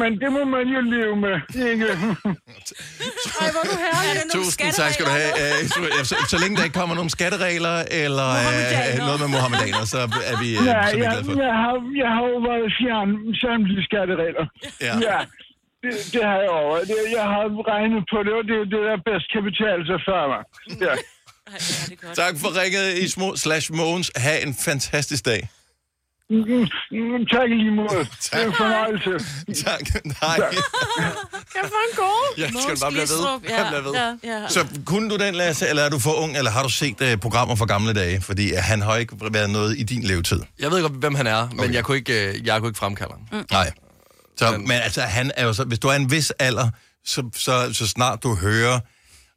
men det må man jo leve med, ikke? Ej, hvor er du herlig. Tusind tak skal du have. Øh, så, så, så længe der ikke kommer nogen skatteregler eller øh, noget med mohammedaner, så er vi, øh, Ja, så er vi jeg, glade for. jeg, har, jeg har jo været fjern samtlige skatteregler. Ja. ja det, det har jeg over. Det, jeg har regnet på det, og det er det, der bedst kan betale sig for mig. Ja. Tak for ringet, Ismo slash Mogens. Ha' en fantastisk dag. Mm, mm, Tak lige måde. Det er en fornøjelse. Tak. Nej. Jeg får en god. Ja, skal bare blive ved? Ja, bliver ved. ja, ja. Så kunne du den, Lasse, eller er du for ung, eller har du set uh, programmer fra gamle dage? Fordi uh, han har ikke været noget i din levetid. Jeg ved godt, hvem han er, men jeg kunne ikke, øh, jeg kunne ikke fremkalde ham. Mm. Nej. Så, men, men altså, han er jo så, hvis du er en vis alder, så, så, så snart du hører,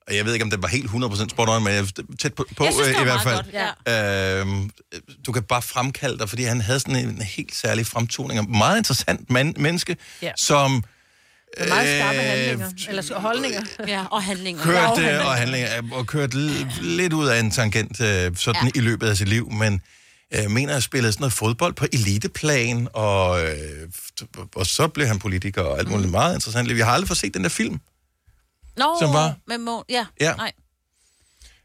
og jeg ved ikke, om det var helt 100% spot on, men jeg er tæt på, på Jeg synes, øh, i hvert fald. godt, Øhm, du kan bare fremkalde dig, fordi han havde sådan en helt særlig fremtoning. og Meget interessant man, menneske, Ja. som Med meget skarpe Øh, handlinger. Eller så- holdninger. Ja, og handlinger. kørt øh, og handlinger, øh, og kørt l- lidt ud af en tangent øh, sådan ja. i løbet af sit liv, men øh, mener at spille sådan noget fodbold på eliteplan, og, øh, og så blev han politiker og alt muligt meget interessant. Jeg har aldrig fået set den der film. Nå, Som var? med må... Ja, Ja. nej.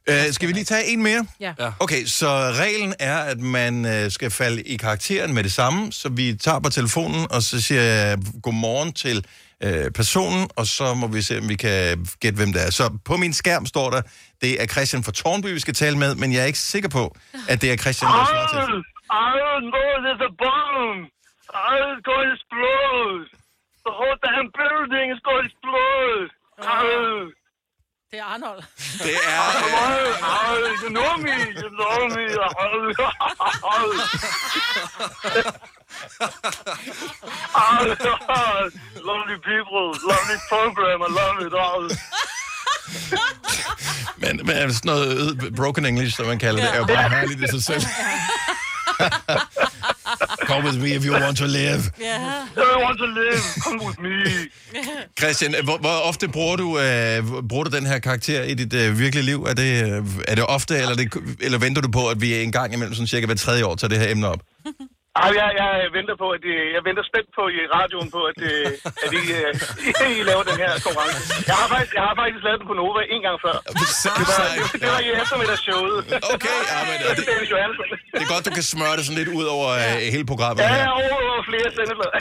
Øh, skal vi lige tage en mere? Ja. Ja. Okay, så reglen er, at man øh, skal falde i karakteren med det samme, så vi tager på telefonen, og så siger jeg godmorgen til øh, personen, og så må vi se, om vi kan gætte, hvem det er. Så på min skærm står der, det er Christian fra Tornby, vi skal tale med, men jeg er ikke sikker på, at det er Christian, der svarer til. I don't know, there's a bomb. Going to explode. The whole damn building is going to explode. Oh. Det er Arnold. Det er... You know me, you know me. Oh, program, I love it all. Men, men sådan noget øde- broken English, som man kalder det, er jo bare herligt i sig selv. Come with me if you want to live. I want to live, come with me. Christian, hvor, hvor ofte bruger du, øh, bruger du den her karakter i dit øh, virkelige liv? Er det, øh, er det ofte, eller, det, eller venter du på, at vi en gang imellem, sådan cirka hver tredje år, tager det her emne op? Ej, jeg, jeg venter på, at det, jeg venter spændt på i radioen på, at, øh, at I, øh, I laver den her konkurrence. Jeg har faktisk, jeg har faktisk lavet den på Nova en gang før. Det var, det, det var i eftermiddagsshowet. Okay, ja, men det, det. Det er godt, du kan smøre det sådan lidt ud over øh, hele programmet Ja, her. jeg er over flere sendeblad.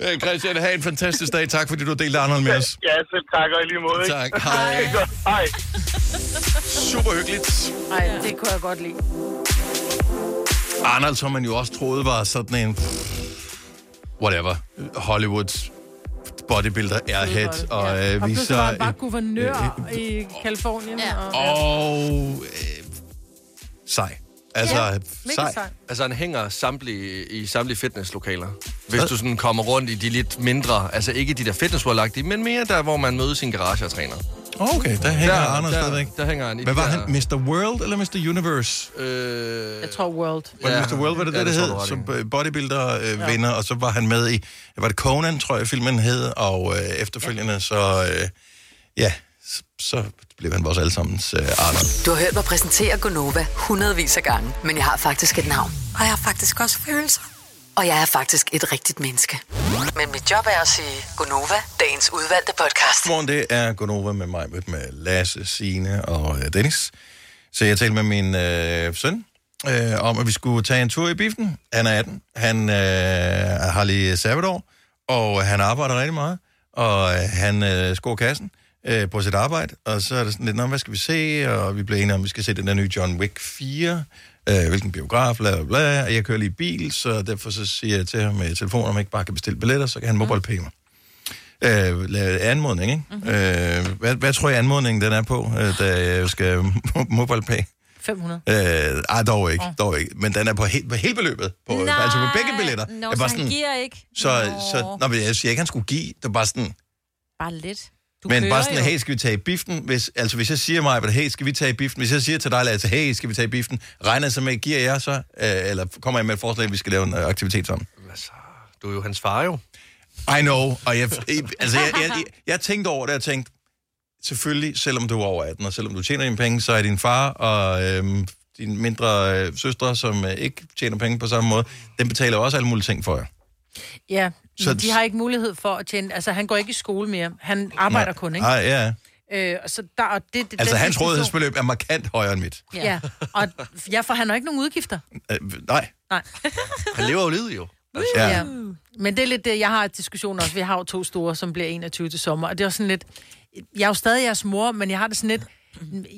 Øh, Christian, have en fantastisk dag. Tak, fordi du delte Arnold med os. ja, selv tak, og i lige måde. ikke? Tak. Hej. Hej. Super hyggeligt. Nej, det kunne jeg godt lide. Arnold, som man jo også troede var sådan en... Whatever. Hollywood bodybuilder airhead. Og, øh, Og vi pludselig så, var han bare guvernør i Kalifornien. Ja. Og, Og... Øh, sej. Altså, Ja, ja, mega sej. sej. Altså, han hænger samtlige, i samtlige fitnesslokaler. Hvis du sådan kommer rundt i de lidt mindre, altså ikke de der fitnessworld men mere der, hvor man møder sin garage og træner. Okay, der hænger Der- Arnold der- stadigvæk. der hænger han i Hvad var der- han? Mr. World eller Mr. Universe? Øh, jeg tror World. Var det Mr. World, var det Ja, det, det det hed? Som øh, bodybuilder-vinder, og så var han med i, var det Conan, tror jeg, filmen hed, og øh, efterfølgende, så øh, ja, så, så blev han vores allesammens øh, Arnold. Du har hørt mig præsentere Gonova hundredvis af gange, men jeg har faktisk et navn. Og jeg har faktisk også følelser. Og jeg er faktisk et rigtigt menneske. Men mit job er at sige Gonova, dagens udvalgte podcast. Godmorgen, det er Gunova med mig, med Lasse, Signe og øh, Dennis. Så jeg talte med min øh, søn øh, om, at vi skulle tage en tur i biffen. Han er 18. Han øh, har lige sabbatår, og han arbejder rigtig meget. Og øh, han øh, skår kassen øh, på sit arbejde. Og så er det sådan lidt, "Nå, hvad skal vi se? Og vi blev enige om, at vi skal se den der nye John Wick 4. Øh, hvilken biograf, bla bla bla. Og jeg kører lige bil, så derfor så siger jeg til ham med telefonen, om jeg ikke bare kan bestille billetter, så kan han mobile pay mig øh, lave anmodning, ikke? Mm-hmm. Øh, hvad, hvad tror jeg anmodningen den er på, øh, da jeg skal mo- mobile pay? 500. Øh, ej, dog ikke, dog ikke. Men den er på, he- på hele beløbet. På, Nej. altså på begge billetter. Nå, Jeg så var han giver ikke. Så, Nå. så nå, men jeg siger ikke, han skulle give. Det var bare sådan, Bare lidt. Du men bare sådan, jo. hey, skal vi tage i biften? Hvis, altså, hvis jeg siger mig, hey, skal vi tage i biften? Hvis jeg siger til dig, Lasse, hey, skal vi tage i biften? Regner jeg så med, giver jeg så? Øh, eller kommer jeg med et forslag, at vi skal lave en øh, aktivitet sammen? Du er jo hans far jo. I know. Og jeg, altså, jeg, jeg, jeg, jeg tænkte over det, og tænkte, selvfølgelig, selvom du er over 18, og selvom du tjener dine penge, så er din far og øhm, dine mindre øh, søstre, som øh, ikke tjener penge på samme måde, den betaler også alle mulige ting for jer. Ja, Så- så... de har ikke mulighed for at tjene... Altså, han går ikke i skole mere. Han arbejder Nej. kun, ikke? Nej, ja. Øh, og så der, og det, det, Altså, den hans diskussion- rådighedsbeløb er markant højere end mit. Ja, og ja, for han har ikke nogen udgifter. Øh, nej. Nej. Han lever jo livet jo. Altså. Ja. Ja. Men det er lidt det, jeg har et diskussion også. Vi har jo to store, som bliver 21 til sommer, og det er også sådan lidt... Jeg er jo stadig jeres mor, men jeg har det sådan lidt...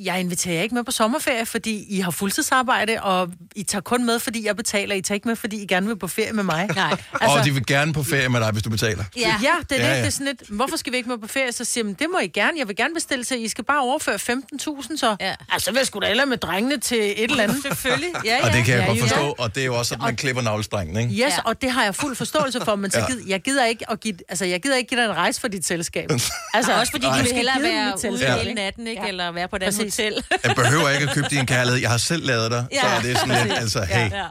Jeg inviterer jer ikke med på sommerferie, fordi I har fuldtidsarbejde, og I tager kun med, fordi jeg betaler. I tager ikke med, fordi I gerne vil på ferie med mig. Nej. Altså... Og de vil gerne på ferie med dig, hvis du betaler. Ja, ja det er Ja, det. ja. Det er sådan lidt, hvorfor skal vi ikke med på ferie? Så siger man, det må I gerne. Jeg vil gerne bestille til, I skal bare overføre 15.000 så. Ja. Altså, jeg sgu da ellers med drengene til et eller andet. Selvfølgelig. Ja, ja. Og det kan jeg Ja, godt ja. forstå, og det er jo også sådan, man klipper navlestrengen, ikke? Yes, ja. og det har jeg fuld forståelse for, men så Ja. gider, jeg gider ikke at give, altså jeg gider ikke give dig en rejse for dit selskab. Altså, også fordi du de vil skal hellere være ude hele natten, ikke? Eller være på et andet hotel. Jeg behøver ikke at købe din kærlighed. Jeg har selv lavet dig. Så er det sådan lidt, altså, hey. Ja, ja.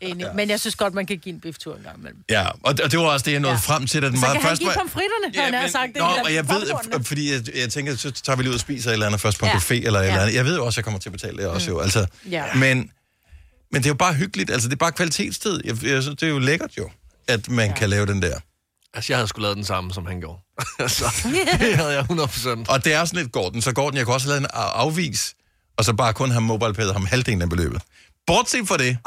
Enig. Men jeg synes godt, man kan give en biftur en gang imellem. Ja, og og det var også det, jeg nåede frem til, da den Så var kan han først. give var- pomfritterne, ja, han har sagt. Det Nå, er og jeg ved, fordi jeg, jeg tænker, så tager vi lige ud og spiser et eller andet først på en Ja. café eller et Ja. eller andet. Jeg ved jo også, at jeg kommer til at betale det også jo, altså. Ja. Men, men det er jo bare hyggeligt, altså det er bare kvalitetstid. Jeg, jeg synes, det er jo lækkert jo, at man ja. kan lave den der. Altså, jeg havde sgu lavet den samme, som han gjorde. så det havde jeg 100%. Og det er sådan lidt Gordon, så Gordon, jeg kunne også have lavet en afvis, og så bare kun have mobilepayet ham halvdelen af beløbet. Bortset fra det,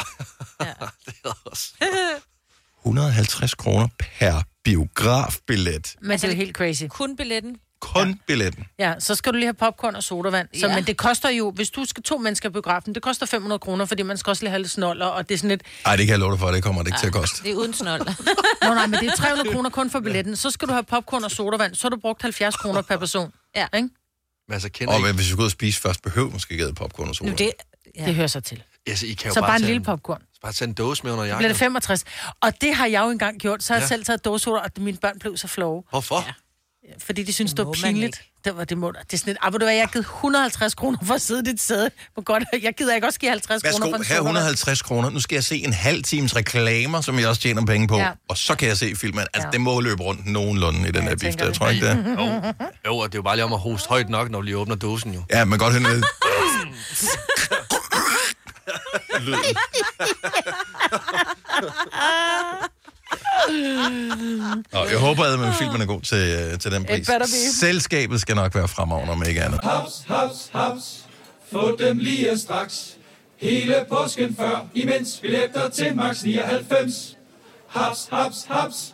150 kroner per biografbillet. Men det er jo helt crazy. Kun billetten. Kun ja. billetten. Ja, så skal du lige have popcorn og sodavand. Så, Ja. Men det koster jo, hvis du skal to mennesker i biografen, det koster 500 kroner, fordi man skal også lige have lidt snoller, og det er sådan lidt... Nej, det kan jeg love dig for, det kommer det ikke til at koste. Det er uden snold. Nå nej, men det er 300 kroner kun for billetten. Så skal du have popcorn og sodavand, så har du brugt 70 kroner per person. Ja. Ikke? Men altså, kender Og I... hvis vi skal ud og spise først, behøver vi måske ikke popcorn og soda. Nu, det, ja. det hører sig til. Altså, I kan jo Så bare en lille popcorn. Bare tage en dåse med under Så jakken. bliver det 65. Og det har jeg jo engang gjort. Så har jeg Ja. selv taget dåsesoda, og mine børn blev så flove. Hvorfor? Ja. Fordi de synes, det var Må man pinligt. Det var det må Det er sådan et, ah, ved du hvad, jeg har givet 150 kroner for at sidde i dit sæde. Hvor godt, jeg gider ikke også give 50 kroner for Værsgo, en her sodavand. 150 kroner. Nu skal jeg se en halv times reklamer, som jeg også tjener penge på. Ja. Ja. Og så kan jeg se filmen. Altså, Ja. ja. det må løbe rundt nogenlunde i den her bif, tænker der, det. tror jeg ikke det? Jo. jo, og det er jo bare lige om at hoste højt nok, når vi lige åbner dåsen jo. Ja, man kan godt noget. Lyden. Nå, jeg håber, at man filmen er god til, øh, til den pris. Selskabet skal nok være fremragende, om ikke andet. Haps, haps, haps. Få dem lige straks. Hele påsken før, imens billetter til max 99. Haps, haps, haps.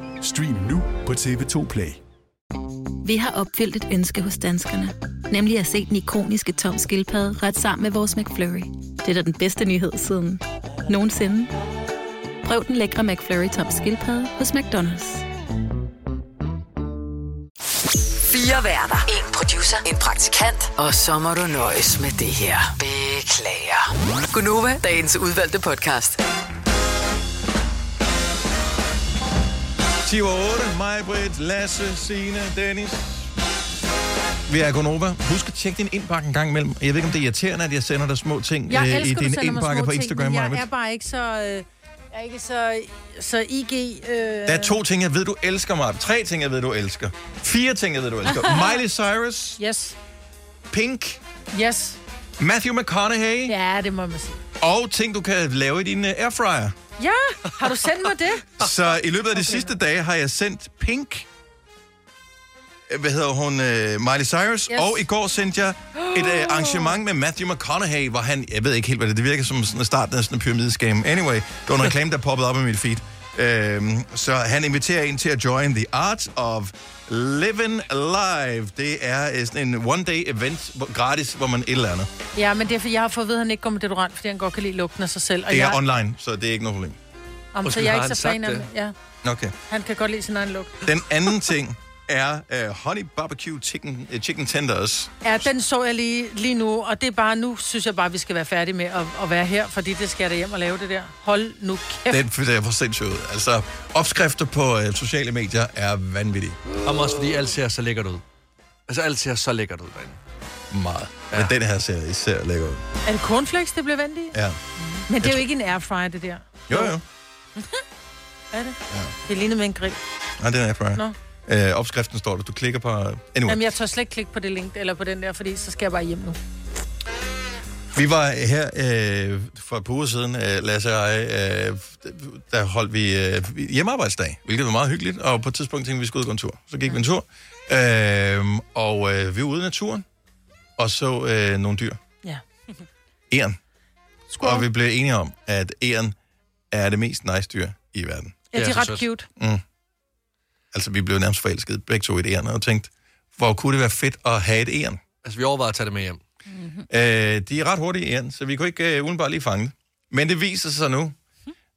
Stream nu på TV2 Play. Vi har opfyldt et ønske hos danskerne. Nemlig at se den ikoniske tom skildpadde ret sammen med vores McFlurry. Det er da den bedste nyhed siden nogensinde. Prøv den lækre McFlurry tom skildpadde hos McDonald's. Fire værter. En producer. En praktikant. Og så må du nøjes med det her. Beklager. Gunova, dagens udvalgte podcast. 10 og 8, mig, Britt, Lasse, Signe, Dennis. Vi er Gonova. Husk at tjekke din indbakke en gang imellem. Jeg ved ikke, om det er irriterende, at jeg sender dig små ting Jeg øh, i elsker, du din små på ting, Instagram. men jeg er bare ikke så... Øh, jeg er ikke så, så IG... Øh... Der er to ting, jeg ved, du elsker mig. Tre ting, jeg ved, du elsker. Fire ting, jeg ved, du elsker. Miley Cyrus, Yes, Pink, yes. Matthew McConaughey Ja, det må man sige. og ting, du kan lave i din uh, airfryer. Ja, har du sendt mig det? Så i løbet af de sidste dage har jeg sendt Pink, hvad hedder hun, uh, Miley Cyrus, Yes. og i går sendte jeg et uh, arrangement med Matthew McConaughey, hvor han, jeg ved ikke helt, hvad det det virker som sådan starten af sådan en pyramideskam. Anyway, det var en reklame, der poppede op i mit feed. Øhm, så han inviterer en til at join The Art of Living Live. Det er øh, sådan en one-day event, hvor, gratis, hvor man et eller andet. Ja, men det er, fordi jeg har fået at vide, at han ikke går med deodorant, fordi han godt kan lide lugten af sig selv. Og Det er jeg, online, så det er ikke noget problem. om, så jeg er har ikke han så fan af ham. Ja, Okay. han kan godt lide sin egen lugt. Den anden ting er uh, Honey Barbecue Chicken, uh, chicken Tenders. Ja, den så jeg lige, lige nu, og det er bare, nu synes jeg bare, at vi skal være færdige med at, at være her, fordi det skal jeg da hjem og lave det der. Hold nu kæft. Den det er for sindssygt ud. Altså, opskrifter på uh, sociale medier er vanvittige. Om også fordi alt ser så lækkert ud. Altså alt ser så lækkert ud derinde. Meget. Ja. Men den her ser især lækker ud. Er det cornflakes, det bliver vendigt? Ja. Men det er jo ikke en airfryer, det der. Jo, jo. Er det? Ja. Det er lignet med en grill. Nej, den er fryer. Nå. Uh, opskriften står der. Du klikker på... Anyway. Jamen, jeg tør slet ikke klikke på det link, eller på den der, fordi så skal jeg bare hjem nu. Vi var her øh, for et par uger siden, øh, Lasse og jeg, øh, der holdt vi øh, hjemmearbejdsdag, hvilket var meget hyggeligt, og på et tidspunkt tænkte vi, vi skulle ud og gå en tur. Så gik vi en tur, øh, og øh, vi var ude i naturen, og så øh, nogle dyr. Ja. Æren. Og vi blev enige om, at æren er det mest nice dyr i verden. Ja, de er ret cute. Mm. Altså, vi blev nærmest forelsket begge to i et æren, og tænkte, hvor kunne det være fedt at have et æren? Altså, vi overvejede at tage det med hjem. Øh, de er ret hurtige æren, så vi kunne ikke øh, udenbart lige fange det. Men det viser sig nu,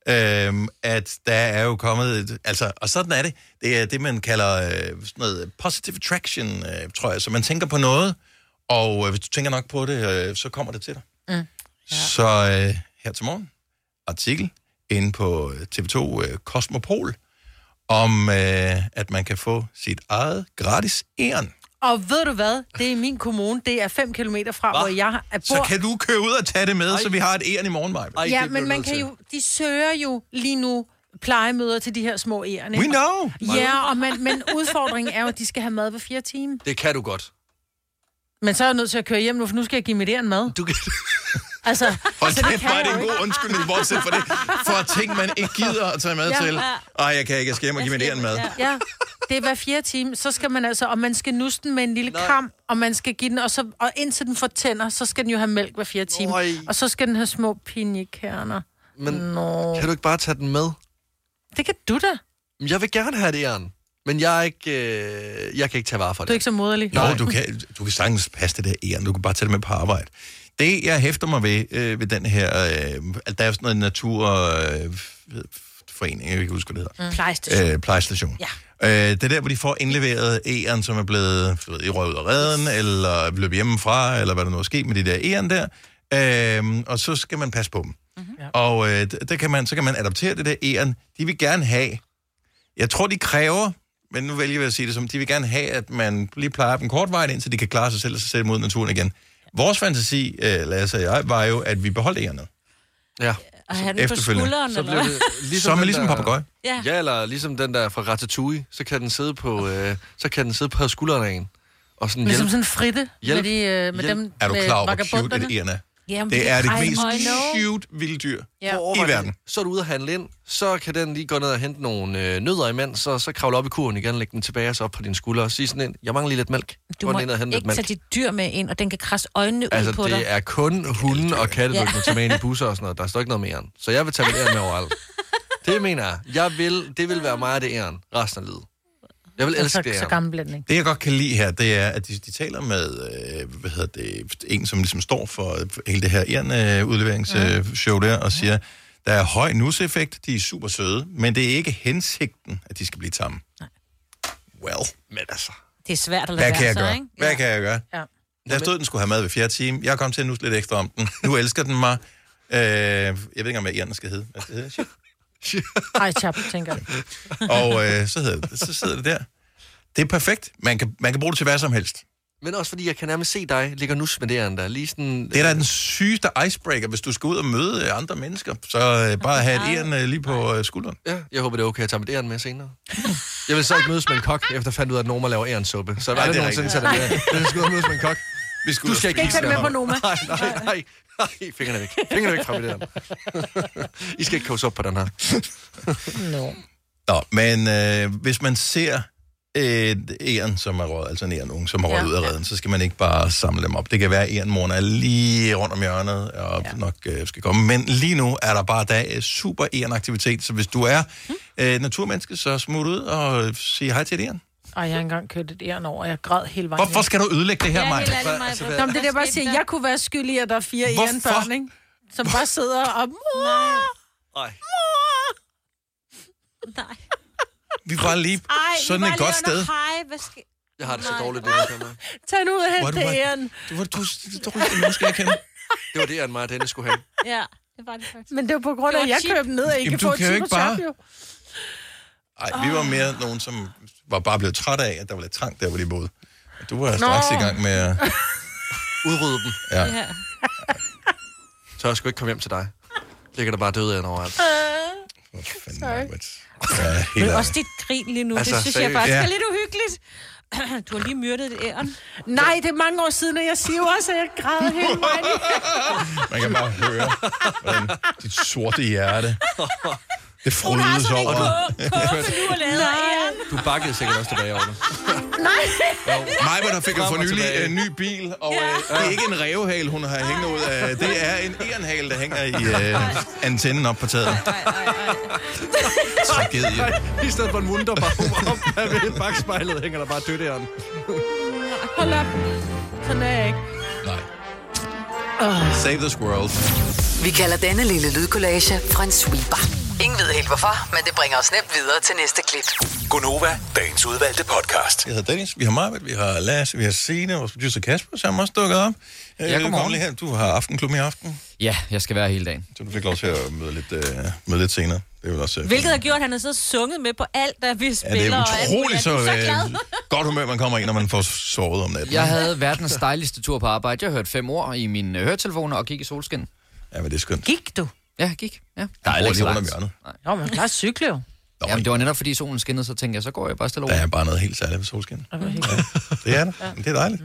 øh, at der er jo kommet... Et, altså, og sådan er det. Det er det, man kalder øh, sådan noget positive attraction, øh, tror jeg. Så man tænker på noget, og øh, hvis du tænker nok på det, øh, så kommer det til dig. Mm. Ja. Så øh, her til morgen, artikel inde på øh, TV2 øh, Cosmopol, om øh, at man kan få sit eget gratis æren. Og ved du hvad? Det er i min kommune. Det er 5 km fra, Hva? hvor jeg er bor. Så kan du køre ud og tage det med, Ej. så vi har et æren i morgen, Maja. ja, men man kan jo, de søger jo lige nu plejemøder til de her små ærerne. We know. Ja, og man, men udfordringen er jo, at de skal have mad hver fire timer. Det kan du godt. Men så er jeg nødt til at køre hjem nu, for nu skal jeg give mit æren mad. Du kan... Altså, Hold så det kæft, er det jo en god undskyldning, bortset for det. For ting, man ikke gider at tage med Ja. til. Ej, jeg kan ikke, jeg skal hjem og give mit æren mad. Ja, det er hver fire time. Så skal man altså, og man skal nusse den med en lille Nej. kam, og man skal give den, og, så, og indtil den får tænder, så skal den jo have mælk hver fire timer. Nøj. Og så skal den have små pinjekerner. Men Nå. kan du ikke bare tage den med? Det kan du da. Jeg vil gerne have det æren. Men jeg er ikke, øh, jeg kan ikke tage vare for Du er det. ikke så moderlig. Jo, du kan, du kan sagtens passe det der æren. Du kan bare tage det med på arbejde. Det, jeg hæfter mig ved, øh, ved den her... Øh, at der er sådan noget naturforening, øh, forening, jeg kan ikke huske, hvad det hedder. Mm. Plejstation. Øh, plejestation. Ja. Øh, det er der, hvor de får indleveret æren, som er blevet ved, i røvet af redden, eller løbet hjemmefra, eller hvad der nu er sket med de der æren der. Øh, og så skal man passe på dem. Mm-hmm. Og øh, der kan man, så kan man adoptere det der æren. De vil gerne have... Jeg tror, de kræver, men nu vælger jeg at sige det som, de vil gerne have, at man lige plejer dem kortvarigt, indtil de kan klare sig selv og så sætte mod naturen igen. Vores fantasi, øh, Lasse og jeg, var jo, at vi beholdt ærerne. Ja. Og have den på Efterfølgende. skulderen, Så eller hvad? det ligesom Som er den ligesom en der- papegøje. Ja. Ja, eller ligesom den der fra Ratatouille, så kan den sidde på, øh, så kan den sidde på skulderen af en. Og sådan Ligesom hjælp. sådan en fritte Hjælp. med, de, øh, med Hjælp. dem Er du med klar over, hvor cute vagabonderne. et æren er? Jamen, Det er det mest I know. cute vilde dyr Ja. i verden. Så er du ude at handle ind, så kan den lige gå ned og hente nogle øh, nødder imens, så, så kravle op i kurven igen, lægge den tilbage og så op på dine skuldre og sige sådan ind, jeg mangler lige lidt mælk. Du må ikke lidt tage mælk. dit dyr med ind, og den kan krasse øjnene ud Altså, på dig. det er kun hunde og katte, du Ja. kan tage med ind i busser og sådan noget. Der står ikke noget med æren. Så jeg vil tage æren med overalt. Det mener jeg. jeg vil, det vil være mig, det æren, resten af livet. Jeg vil elske så, det så æren. gammel bliver den ikke. Det, jeg godt kan lide her, det er, at de, de taler med, øh, hvad hedder det, en, som ligesom står for hele det her æren-udleveringsshow der, og siger, der er høj nuseffekt, de er super søde, men det er ikke hensigten, at de skal blive tamme. Well, Men altså... Det er svært at lade hvad kan være jeg så, gøre? ikke? Hvad kan jeg gøre? Ja. Der stod, den skulle have mad ved fjerde time. Jeg kom til at nusse lidt ekstra om den. Nu elsker den mig. Øh, jeg ved ikke, om hvad æren skal hedde. Hvad skal det hedde? Ej, chap, tænker jeg. Og øh, så, hedder det, så sidder det der. Det er perfekt. Man kan, man kan bruge det til hvad som helst. Men også fordi, jeg kan nærmest se dig ligge og nus med det der. Lige sådan... Det er da den sygeste icebreaker, hvis du skal ud og møde øh, andre mennesker. Så øh, bare have et æren øh, lige på øh, skulderen. Ja, jeg håber, det er okay at tage mit æren med senere. Jeg vil så ikke mødes med en kok, efter jeg fandt ud af, at Norma laver ærensuppe. Så vil det aldrig nogensinde tage det med. Jeg skal ud og mødes med en kok. Vi skal Du skal ikke det med på Noma. Nej, nej, nej. Nej, fingrene væk. Fingrene væk fra æren. I skal ikke kose op på den her. Nå. Nå, men øh, hvis man ser et æren, som er røget, altså en æren unge, som er røget Ja. ud af redden, så skal man ikke bare samle dem op. Det kan være, at ærenmoren er lige rundt om hjørnet, og ja. nok øh, skal komme. Men lige nu er der bare er super ærenaktivitet, så hvis du er øh, naturmenneske, så smut ud og sig hej til et æren. Ej, jeg har engang kørt et æren over, og jeg græd hele vejen. Hvorfor skal du ødelægge det her, Ja, Maja? helt ærligt, Maja. altså, Nå, men det er bare siger, der? jeg kunne være skyldig, at der er fire ærenbørn, ikke? Som bare sidder og... Nej. Nej. Vi var lige Ej, sådan var et godt lige sted. Hej, hvad skal... Jeg har det så dårligt, det her. Tag nu ud og er du bare- æren. Du var du, du, du, du, skal jeg kende. Det var det, mig og Dennis skulle have. Ja, det var det faktisk. Men det var på grund af, Det at jeg købte ned, og ikke Jamen, få kan jo et ikke super bare- jo. Ej, vi var mere nogen, som var bare blevet træt af, at der var lidt trangt der, hvor de boede. Og Du var straks i gang med at... Udrydde dem. Ja. Ja. Så jeg skulle ikke komme hjem til dig. Ligger der bare døde æren overalt. Hvor fanden, Maj-Brit. Ja, Men også dit grin lige nu, Altså, det synes jeg faktisk Ja. er lidt uhyggeligt. du har lige myrdet et æren. Nej, det er mange år siden, og jeg siger også, at jeg græder hele vejen. Man kan bare høre, hvordan dit sorte hjerte, det frydes over. dig. Du bakkede sikkert også tilbage over det. Nej. Mig, der fik Frem for nylig en ny bil, og øh, det er ikke en revhale, hun har hængende ud af. Det er en ærenhale, der hænger i øh, antennen op på taget. Tragedie. Nej, I stedet for en wunderbaum op ved bagspejlet hænger der bare dødt æren. Hold op. Sådan er jeg ikke. Save the squirrels. Vi kalder denne lille lydkollage en sweeper. Ingen ved helt hvorfor, men det bringer os nemt videre til næste klip. Gunova, dagens udvalgte podcast. Jeg hedder Dennis, vi har Marvitt, vi har Lasse, vi har Signe, vores producer Kasper, som også dukket op. Øh, Ja, godmorgen. kom lige her. Du har aftenklub i aften. Ja, jeg skal være hele dagen. Så du fik lov til at møde lidt, øh, møde lidt senere. Det er vel også... øh, Hvilket har gjort, at han har siddet sunget med på alt, der vi Ja, spiller. det er og alt utroligt så, så øh, glad. godt humør, man kommer ind, når man får sovet om natten. Jeg havde verdens dejligste tur på arbejde. Jeg hørte fem ord i mine øh, høretelefoner og gik i solskin. Ja, men det er skønt. Gik du? Ja, gik. Ja. Der er Jeg ikke under langt. hjørnet. Jo, men klart cykle jo. Jamen, det var netop fordi solen skinnede, så tænkte jeg, så går jeg bare stille Der over. er bare noget helt særligt ved solskin. Okay. Det er der. Det er dejligt.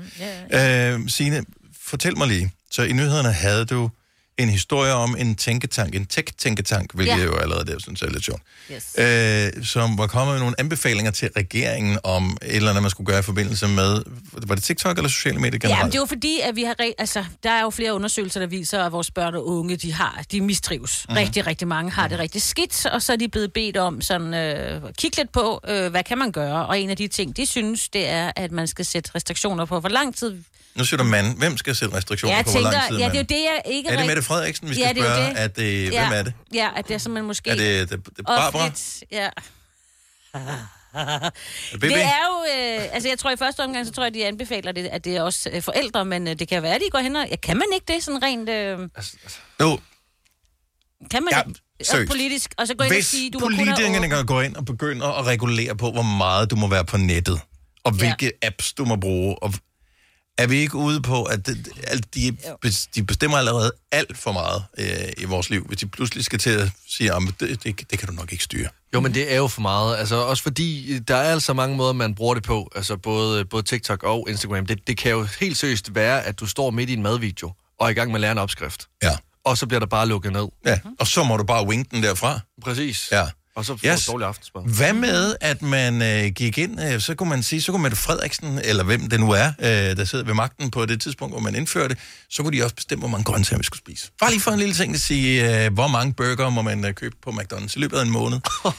Øh, Signe, fortæl mig lige. Så i nyhederne havde du en historie om en tænketank, en tech-tænketank, hvilket Ja. ja. jo allerede det synes jeg er lidt sjovt, Yes. øh, som var kommet med nogle anbefalinger til regeringen om et eller andet, man skulle gøre i forbindelse med, var det TikTok eller sociale medier Ja, generelt? men det er jo fordi, at vi har... re- Altså, der er jo flere undersøgelser, der viser, at vores børn og unge, de har, de mistrives. Mhm. Mm. Rigtig, rigtig mange har det rigtig skidt, og så er de blevet bedt om sådan, øh, kigge lidt på, øh, hvad kan man gøre? Og en af de ting, de synes, det er, at man skal sætte restriktioner på, hvor lang tid... Nu siger du mand. Hvem skal sætte restriktioner jeg på, hvor lang tid ja, det er jo det, jeg ikke Er det Mette Frederiksen, vi skal ja, det spørge? det. Er det, ja, Hvem er det? Ja, at det er simpelthen måske... Er det, det, det Barbara? offentligt, Ja. det er jo, øh, altså jeg tror i første omgang, så tror jeg, de anbefaler det, at det er også øh, forældre, men øh, det kan være, at de går hen og... Ja, kan man ikke det sådan rent... Øh, Jo, kan man Ja, ikke? Og seriøst. politisk, og så gå ind og Hvis sige, du politikerne går ind og begynder at regulere på, hvor meget du må være på nettet, og hvilke apps du må bruge, og er vi ikke ude på, at at de, de bestemmer allerede alt for meget øh, i vores liv, hvis de pludselig skal til at sige, at det, det, det kan du nok ikke styre. Jo, men det er jo for meget. Altså, også fordi, der er altså mange måder, man bruger det på. Altså, både, både TikTok og Instagram. Det, det kan jo helt seriøst være, at du står midt i en madvideo, og er i gang med at lære en opskrift. Ja. Og så bliver der bare lukket ned. Ja, og så må du bare winke den derfra. Præcis. Ja. Og så får Yes. dårlig aftensmad. Hvad med, at man øh, gik ind, øh, så kunne man sige, så kunne Mette Frederiksen, eller hvem det nu er, øh, der sidder ved magten på det tidspunkt, hvor man indfører det, så kunne de også bestemme, hvor mange grøntsager vi skulle spise. Bare lige for en lille ting at sige, øh, hvor mange burger må man øh, købe på McDonald's i løbet af en måned.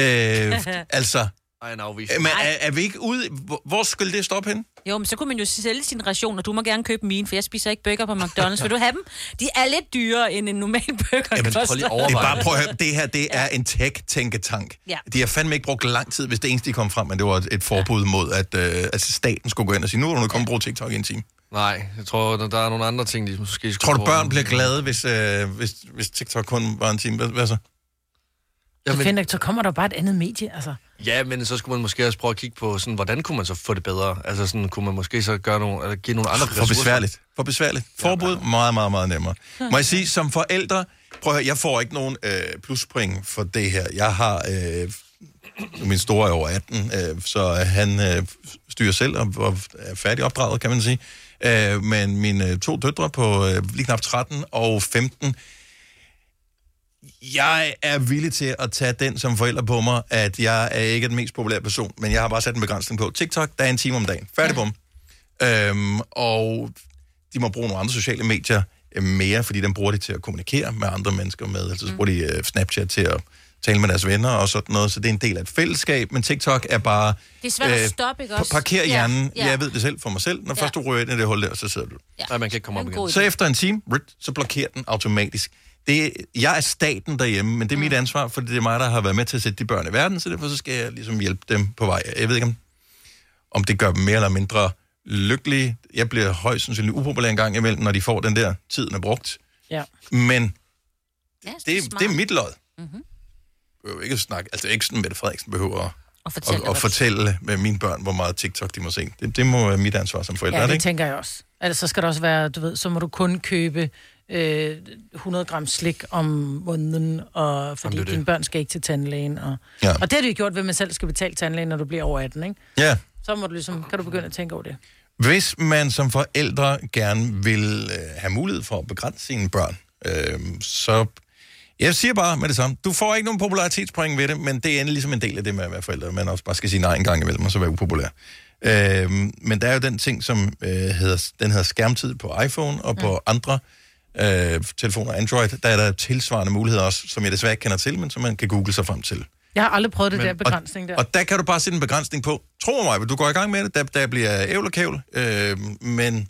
øh, altså, Ej, en afvisning. øh, men er, er vi ikke ude, hvor, hvor skulle det stoppe hen? Jo, men så kunne man jo sælge sin ration, og du må gerne købe mine, for jeg spiser ikke burger på McDonald's. Vil du have dem? De er lidt dyrere end en normal burger Jamen, koster. Det er bare, prøv at høre, det her, det er en tech-tænketank. Ja. De har fandme ikke brugt lang tid, hvis det eneste, de kom frem, men det var et, forbud mod, at øh, altså staten skulle gå ind og sige, nu er du kommet og bruge TikTok i en time. Nej, jeg tror, der, der er nogle andre ting, de måske skulle Tror du, børn bliver glade, hvis, øh, hvis, hvis TikTok kun var en time? Hvad, hvad så? Så, finder, så kommer der bare et andet medie, altså. Ja, men så skulle man måske også prøve at kigge på, sådan, hvordan kunne man så få det bedre? Altså, sådan, kunne man måske så gøre nogle, eller give nogle andre For besværligt. For besværligt. Forbud, meget, meget, meget nemmere. Må jeg sige, som forældre, prøv at høre, jeg får ikke nogen øh, pluspoint for det her. Jeg har, øh, min store er over 18, øh, så han øh, styrer selv og, og er færdig opdraget, kan man sige. Øh, men mine to døtre på øh, lige knap 13 og 15, jeg er villig til at tage den som forælder på mig, at jeg er ikke den mest populære person, men jeg har bare sat en begrænsning på. TikTok, der er en time om dagen. Færdig bum. Øhm, og de må bruge nogle andre sociale medier øh, mere, fordi den bruger de til at kommunikere med andre mennesker med. Altså så bruger de øh, Snapchat til at tale med deres venner og sådan noget, så det er en del af et fællesskab, men TikTok er bare... Det er svært at stoppe, ikke også? pa- Parker hjernen. Ja, Ja, ja. Jeg ved det selv for mig selv. Når Ja. ja. først du rører ind i det hul der, så sidder du. Ja. Nej, man kan ikke komme op En igen. Så efter en time, så blokerer den automatisk. Det, jeg er staten derhjemme, men det er mit ansvar, for det er mig, der har været med til at sætte de børn i verden, så derfor så skal jeg ligesom hjælpe dem på vej. Jeg ved ikke, om, om det gør dem mere eller mindre lykkelige. Jeg bliver højst sandsynligt upopulær en gang imellem, når de får den der, tiden er brugt. Ja. Men Ja, det, det er mit lod. Mhm. Jeg behøver ikke at snakke, altså ikke sådan, Mette Frederiksen behøver at, Og fortælle, at, at fortælle med mine børn, hvor meget TikTok de må se. Det, det må være mit ansvar som forælder, Ja, det det ikke? tænker jeg også. Altså, så skal der også være, du ved, så må du kun købe øh, 100 gram slik om måneden, og fordi Jamen, det dine det. børn skal ikke til tandlægen. Og, Ja. og det har jo gjort, ved at man selv skal betale tandlægen, når du bliver over 18, ikke? Ja. Så må du ligesom, kan du begynde at tænke over det. Hvis man som forældre gerne vil øh, have mulighed for at begrænse sine børn, øh, så... Jeg siger bare med det samme, du får ikke nogen popularitetspoint ved det, men det er ligesom en del af det med at være forældre. Man også bare skal sige nej en gang imellem, og så være upopulær. Øh, men der er jo den ting, som øh, hedder, den hedder skærmtid på iPhone, og på andre øh, telefoner Android, der er der tilsvarende muligheder også, som jeg desværre ikke kender til, men som man kan google sig frem til. Jeg har aldrig prøvet det Men- der begrænsning der. Og der kan du bare sætte en begrænsning på. Tro mig, du går i gang med det, der, der bliver ævl og kævl, øh, men